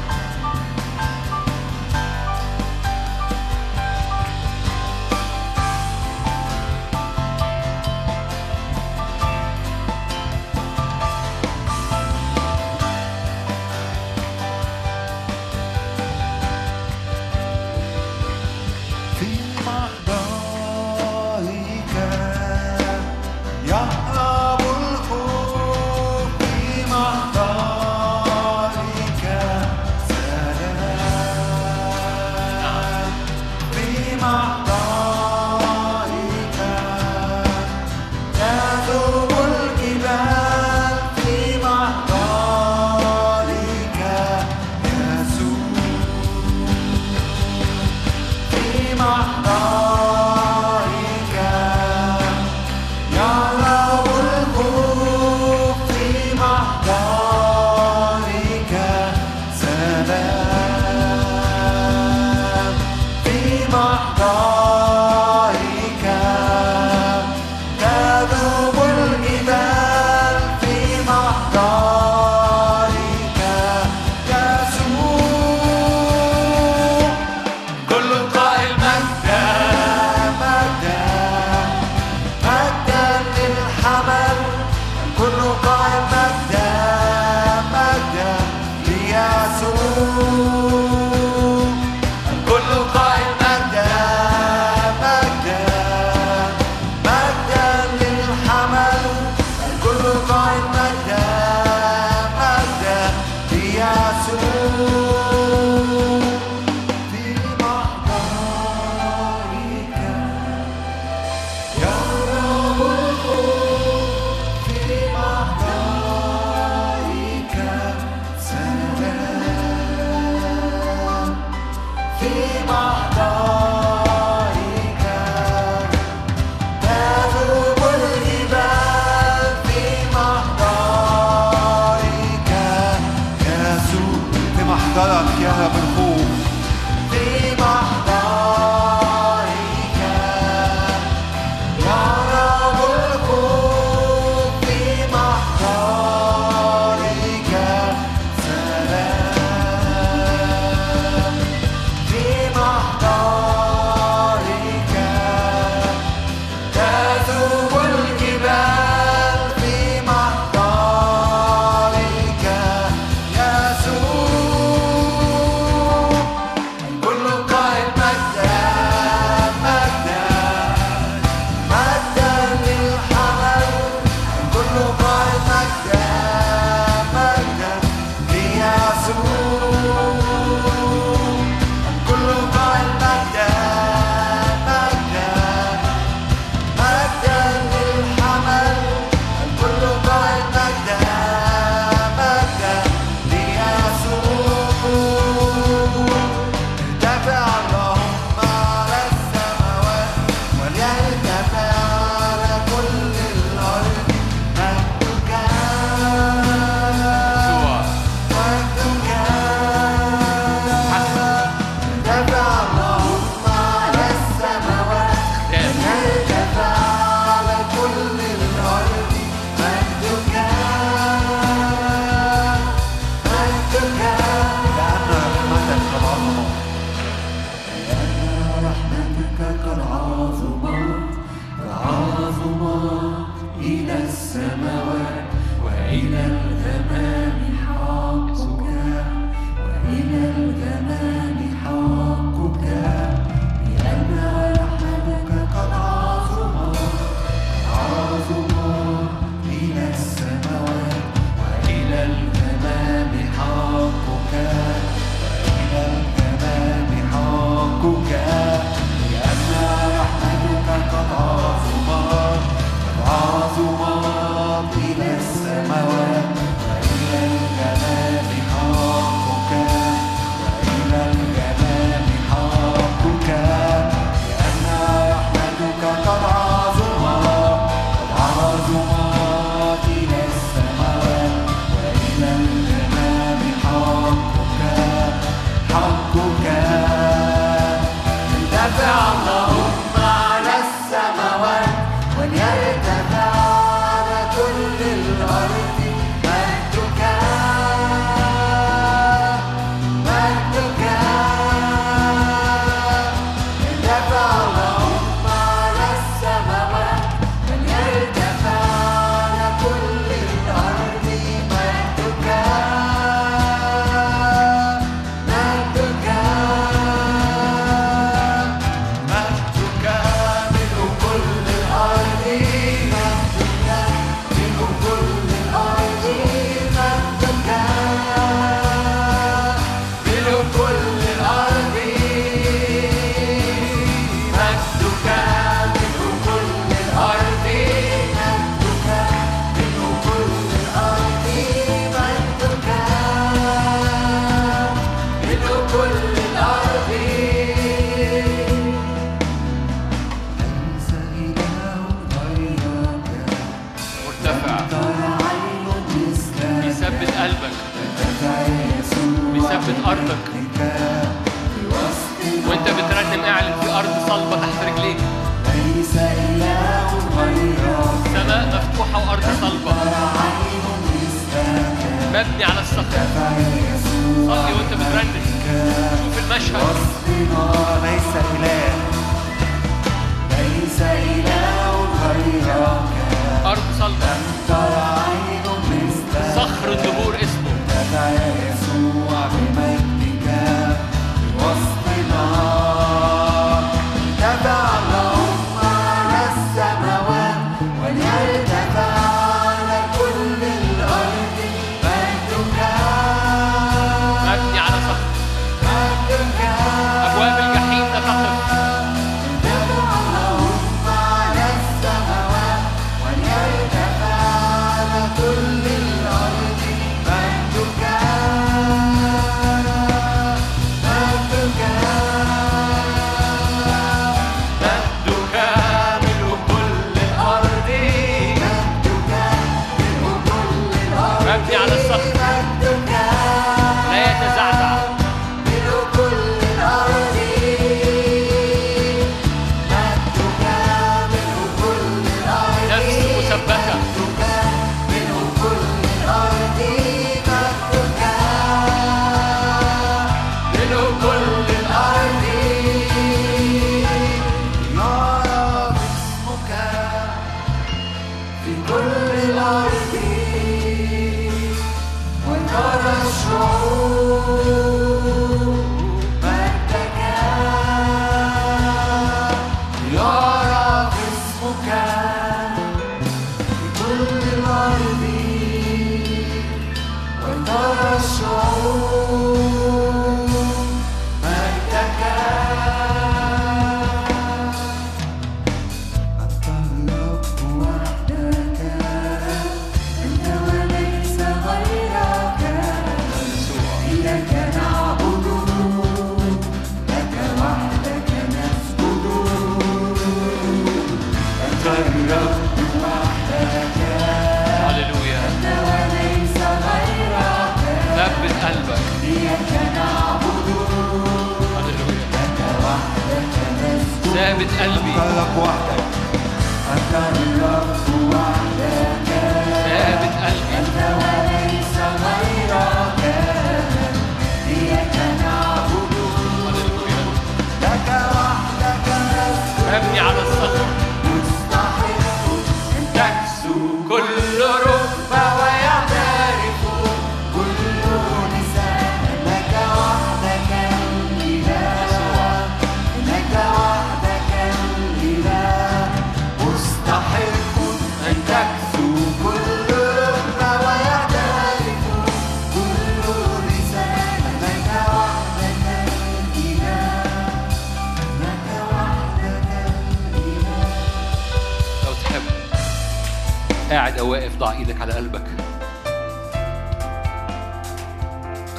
ليس إله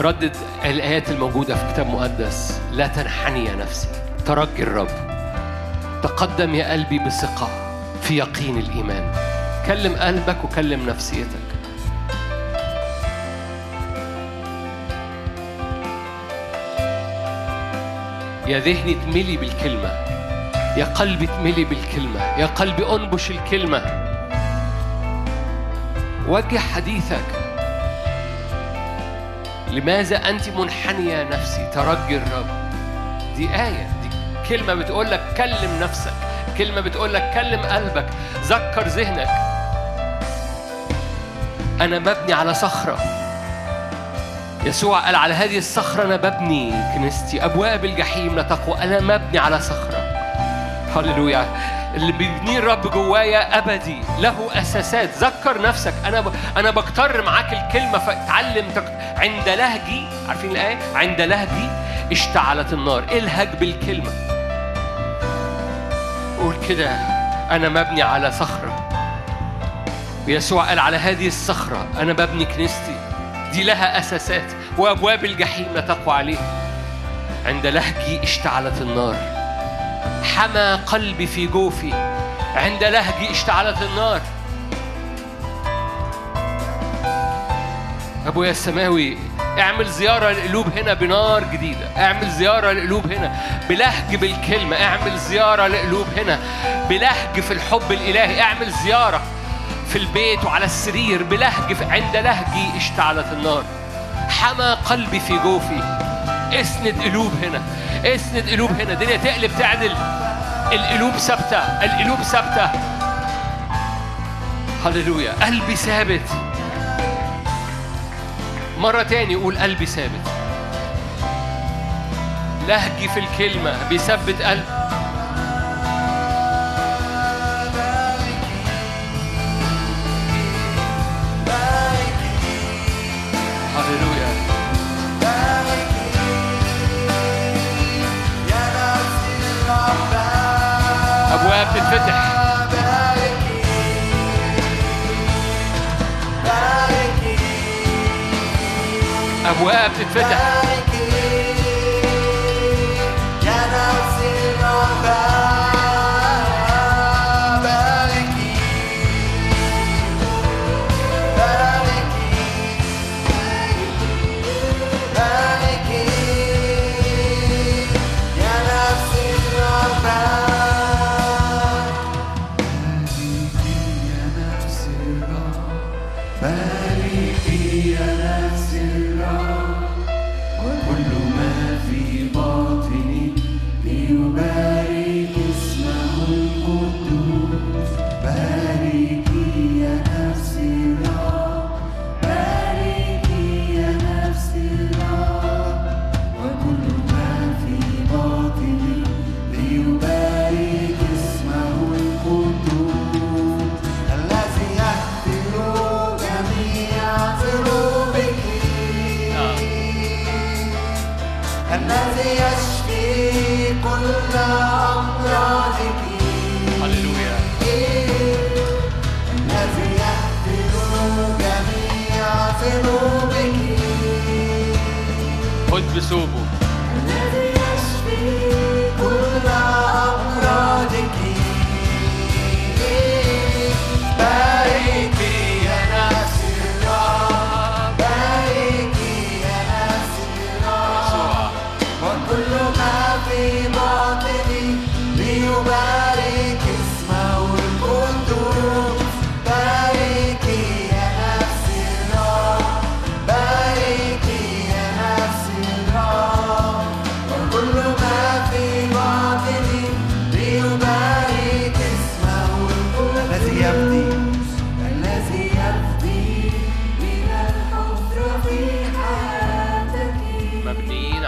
ردد الآيات الموجودة في كتاب مقدس لا تنحني يا نفسي ترجي الرب. تقدم يا قلبي بثقة في يقين الإيمان. كلم قلبك وكلم نفسيتك. يا ذهني تملي بالكلمة يا قلبي تملي بالكلمة يا قلبي أنبش الكلمة. وجه حديثك لماذا أنت منحنية نفسي؟ ترجي الرب. دي آية دي كلمة بتقول لك كلم نفسك كلمة بتقول لك كلم قلبك ذكر ذهنك. أنا مبني على صخرة. يسوع قال على هذه الصخرة أنا ببني كنيستي أبواب الجحيم لا تقوى. أنا مبني على صخرة. هللويا. اللي بيبنيه الرب جوايا أبدي. له أساسات. ذكر نفسك. أنا ب... أنا بكتر معاك الكلمة فتعلم تك... عند لهجي عارفين الآية؟ عند لهجي اشتعلت النار. الهج بالكلمة؟ قول كده أنا مبني على صخرة. ويسوع قال على هذه الصخرة أنا ببني كنيستي. دي لها أساسات وأبواب الجحيم لا تقوى عليها. عند لهجي اشتعلت النار. حمى قلبي في جوفي. عند لهجي اشتعلت النار. أبويا السماوي اعمل زيارة للقلوب هنا بنار جديدة. اعمل زيارة للقلوب هنا بلهج بالكلمة. اعمل زيارة للقلوب هنا بلهج في الحب الإلهي. اعمل زيارة في البيت وعلى السرير بلهج عند لهجي اشتعلت النار. حمى قلبي في جوفي. اسند قلوب هنا. اسند قلوب هنا. الدنيا تقلب تعدل. القلوب ثابتة. القلوب ثابتة. هللويا. قلبي ثابت. مرة تاني قول قلبي ثابت. لهجي في الكلمة بيثبت قلب. أبواب تتفتح باركي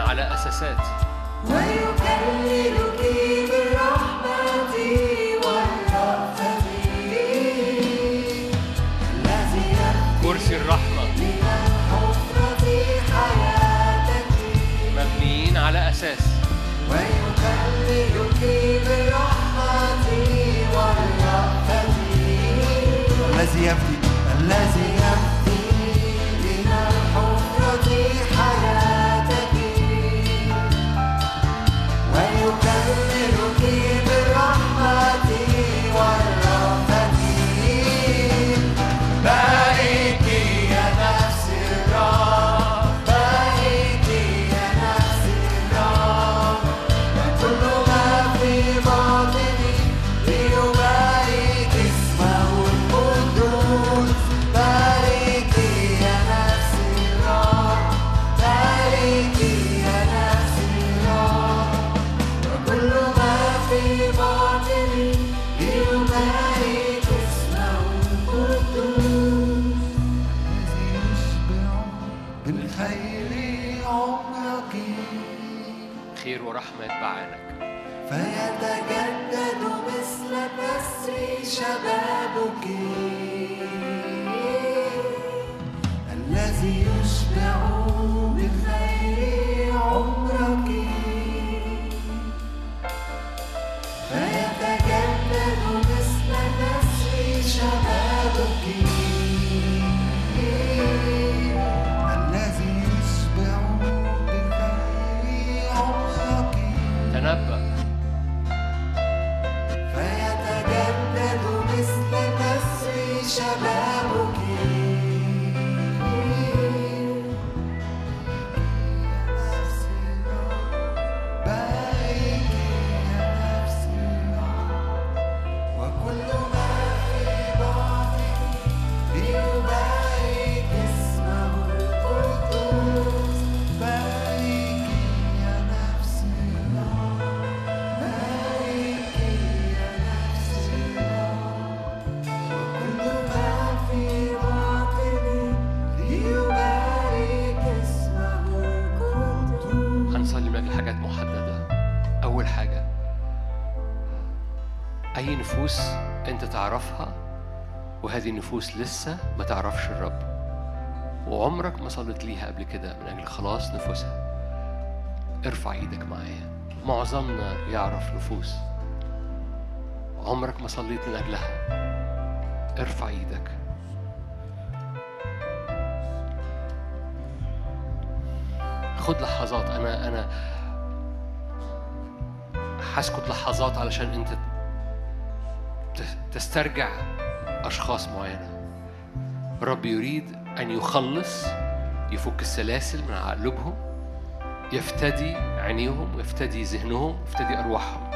على أساسات. ويكللك بالرحمة والرأفة الذي كرسي الرحمة. مبنيين على أساس. ويكللك بالرحمة والرأفة الذي يبني لسه ما تعرفش الرب. وعمرك ما صليت ليها قبل كده من أجل خلاص نفوسها. ارفع إيدك معايا. معظمنا يعرف نفوس. عمرك ما صليت من أجلها. ارفع إيدك. خد لحظات. أنا أنا هسكت لحظات علشان أنت تسترجع أشخاص معينة. رب يريد أن يخلص يفك السلاسل من على قلوبهم يفتدي عينيهم يفتدي ذهنهم يفتدي أرواحهم.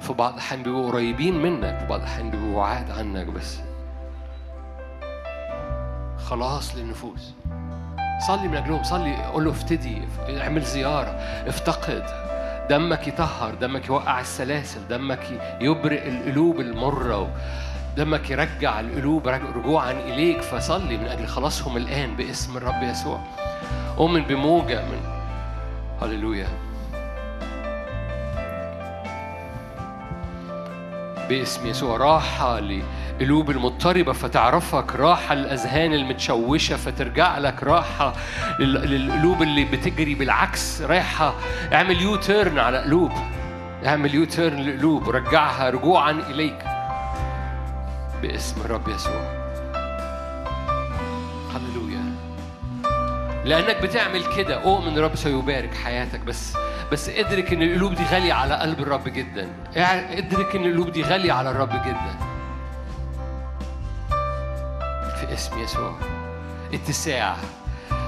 في بعض الأحيان بيبقوا قريبين منك في بعض الأحيان بيبقوا بعاد عنك بس. خلاص للنفوس. صلي من أجلهم صلي قول له افتدي اعمل زيارة افتقد. دمك يطهر دمك يوقع السلاسل دمك يبرئ القلوب المرة دمك يرجع القلوب رج- رجوعا إليك. فصلي من أجل خلاصهم الآن باسم الرب يسوع. أؤمن بموجة من هللويا. باسم يسوع راحة لقلوب المضطربة فتعرفك راحة للأذهان المتشوشة فترجع لك راحة لل- للقلوب اللي بتجري بالعكس رايحة اعمل U-turn على قلوب. اعمل U-turn لقلوب رجعها رجوعا إليك. باسم الرب يسوع. هللويا. لأنك بتعمل كده أؤمن الرب سيبارك حياتك بس بس ادرك إن القلوب دي غالية على قلب الرب جدا. اع- ادرك إن القلوب دي غالية على الرب جدا. في اسم يسوع. اتساع.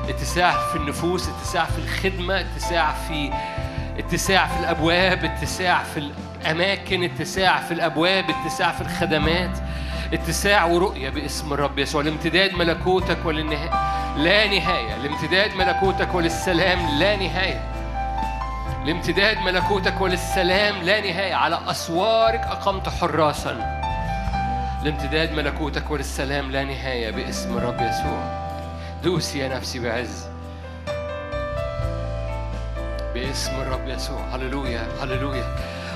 اتساع في النفوس اتساع في الخدمة اتساع في اتساع في الأبواب اتساع في الأماكن اتساع في الأبواب اتساع في الخدمات. اتساع ورؤية باسم الرب يسوع. لامتداد ملكوتك وللنهاية لا نهاية. لامتداد ملكوتك وللسلام لا نهاية. لامتداد ملكوتك وللسلام لا نهاية. على أسوارك أقمت حراسا. لامتداد ملكوتك وللسلام لا نهاية باسم الرب يسوع. دوسي يا نفسي بعز. باسم الرب يسوع. هللويا هللويا.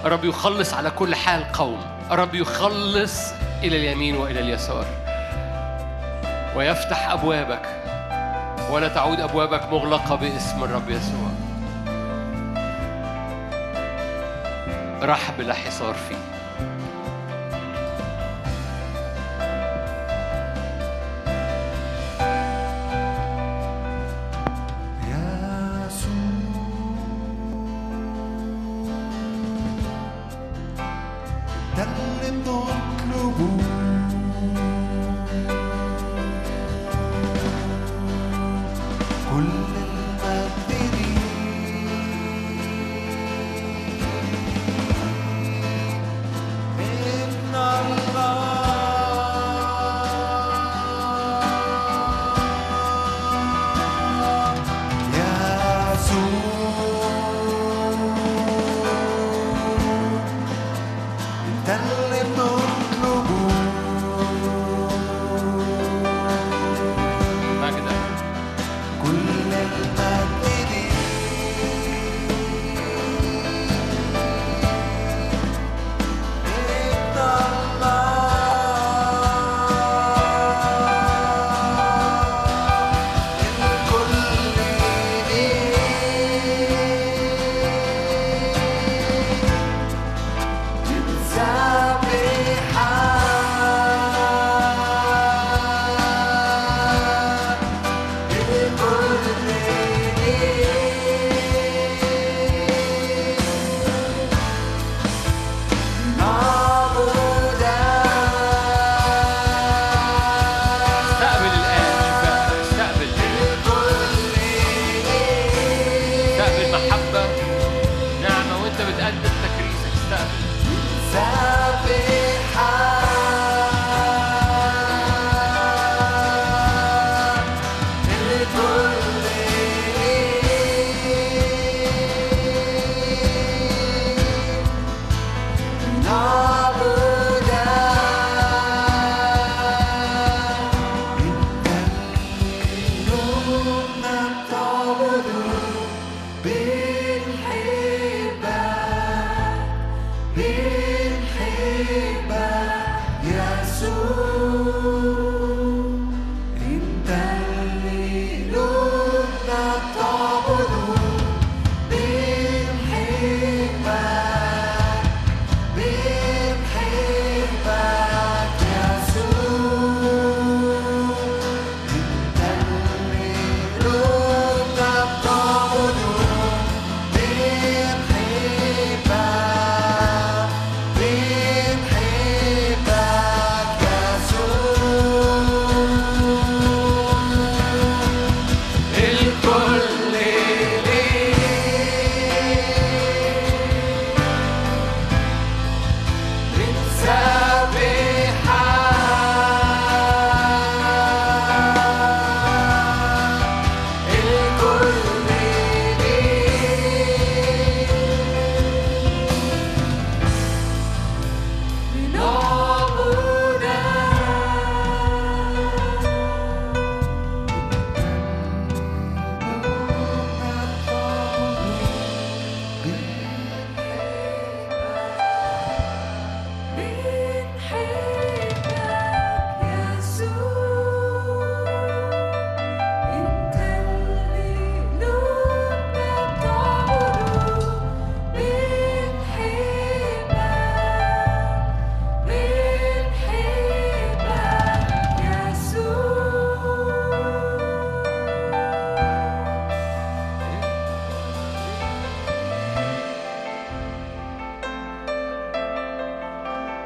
الرب يخلص على كل حال قوم. الرب يخلص إلى اليمين وإلى اليسار. ويفتح أبوابك. ولا تعود أبوابك مغلقة باسم الرب يسوع. رحب لا حصار فيه.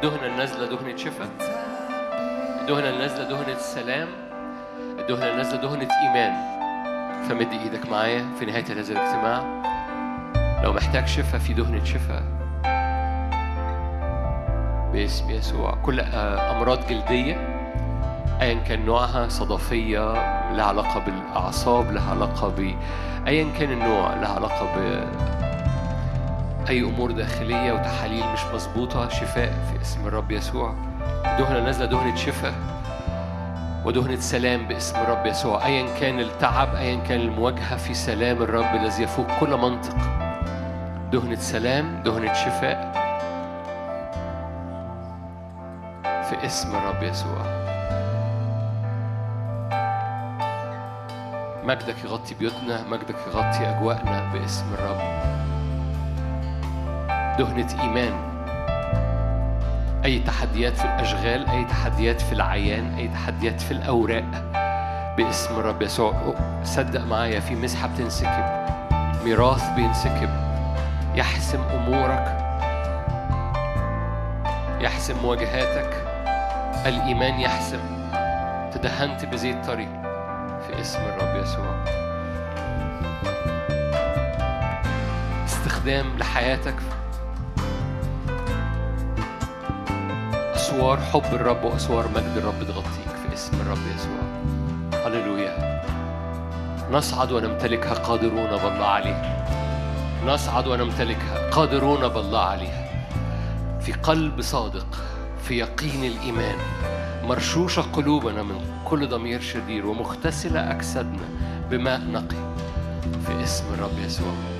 الدهنة النازلة دهنة شفاء. الدهنة النازلة دهنة سلام الدهنة النازلة دهنة إيمان فمد إيدك معايا في نهاية هذا الاجتماع. لو محتاج شفاء في دهنة شفاء. باسم يسوع. كل آه، أمراض جلدية. أيا كان نوعها صدفية لها علاقة بالأعصاب لها علاقة ب أيا كان النوع لها علاقة ب أي أمور داخلية وتحاليل مش مظبوطة شفاء في اسم الرب يسوع. دهنة نازلة دهنة شفاء ودهنة سلام باسم الرب يسوع. أيا كان التعب أيا كان المواجهة في سلام الرب الذي يفوق كل منطق. دهنة سلام دهنة شفاء في اسم الرب يسوع. مجدك يغطي بيوتنا مجدك يغطي أجواءنا باسم الرب. دهنة إيمان. أي تحديات في الأشغال أي تحديات في العيان أي تحديات في الأوراق. باسم الرب يسوع. صدق معايا في مسحة بتنسكب. ميراث بينسكب. يحسم أمورك. يحسم مواجهاتك الإيمان يحسم. تدهنت بزيت طري في اسم الرب يسوع. استخدام لحياتك. أسوار حب الرب وأسوار مجد الرب تغطيك في اسم الرب يسوع. هللويا. نصعد ونمتلكها قادرون بالله عليها. نصعد ونمتلكها قادرون بالله عليها. في قلب صادق في يقين الإيمان مرشوشة قلوبنا من كل ضمير شرير ومغتسلة أجسادنا بماء نقي. في اسم الرب يسوع.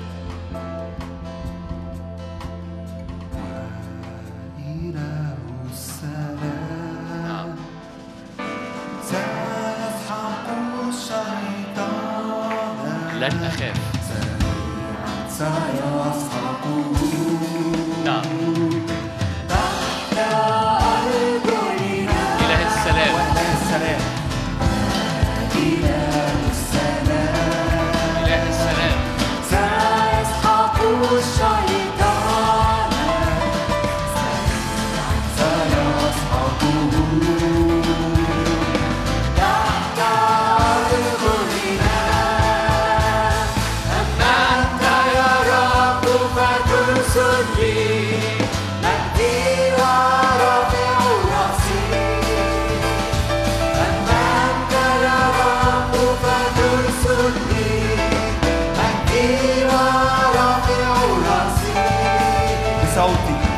بصوتي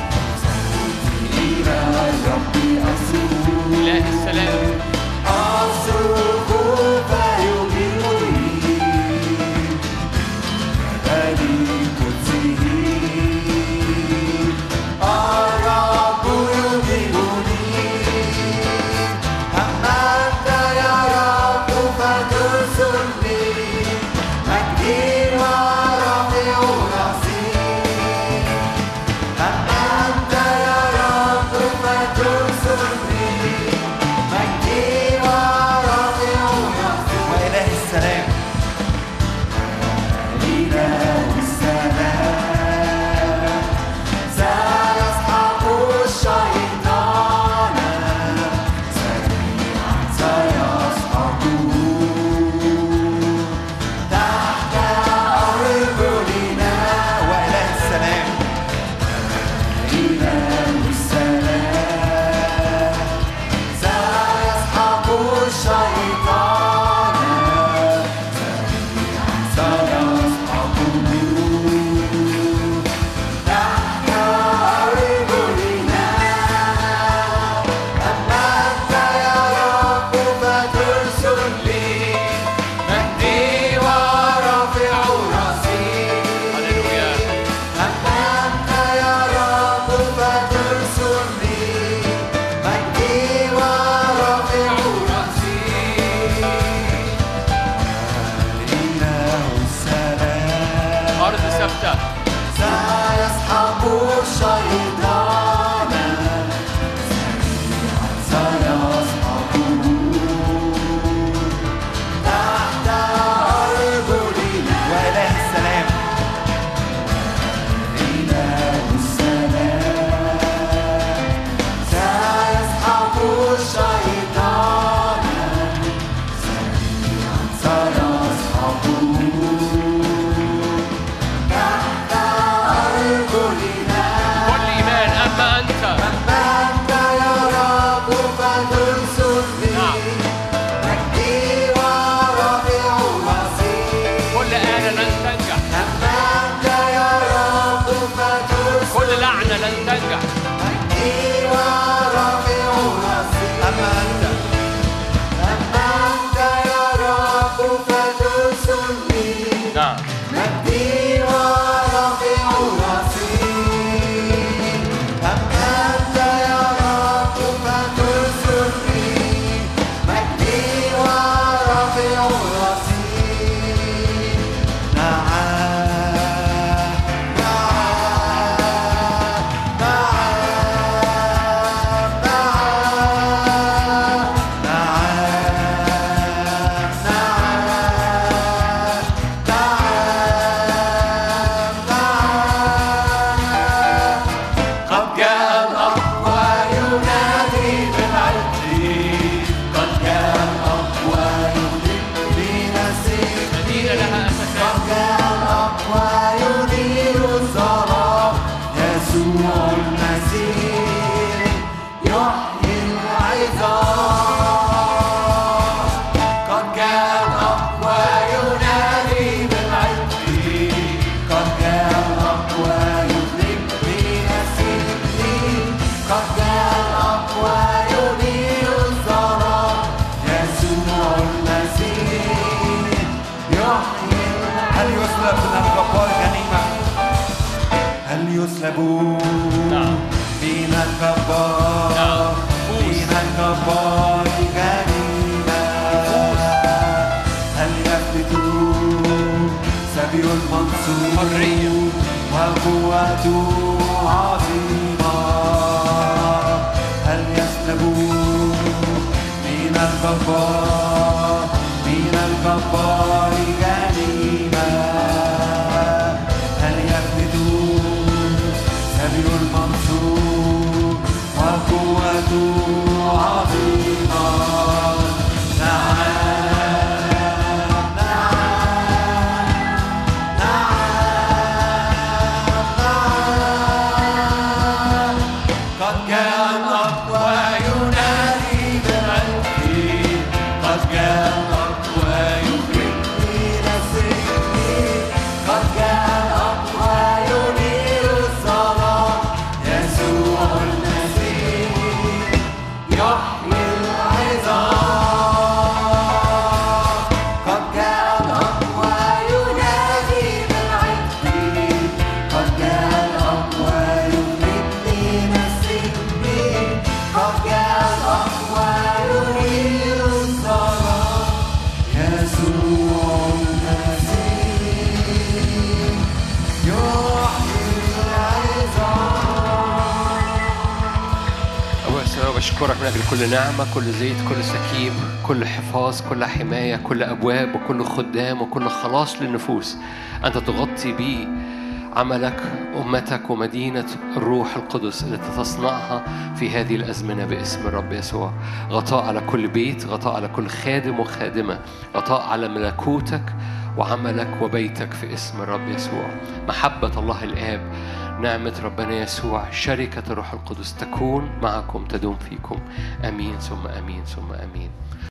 أجل كل نعمة كل زيت كل سكيب كل حفاظ كل حماية كل أبواب وكل خدام وكل خلاص للنفوس. أنت تغطي بيه عملك أمتك ومدينة الروح القدس التي تصنعها في هذه الأزمنة باسم الرب يسوع. غطاء على كل بيت غطاء على كل خادم وخادمة. غطاء على ملكوتك وعملك وبيتك في اسم الرب يسوع. محبة الله الآب نعمة ربنا يسوع شركة الروح القدس تكون معكم تدوم فيكم. آمين ثم آمين ثم آمين.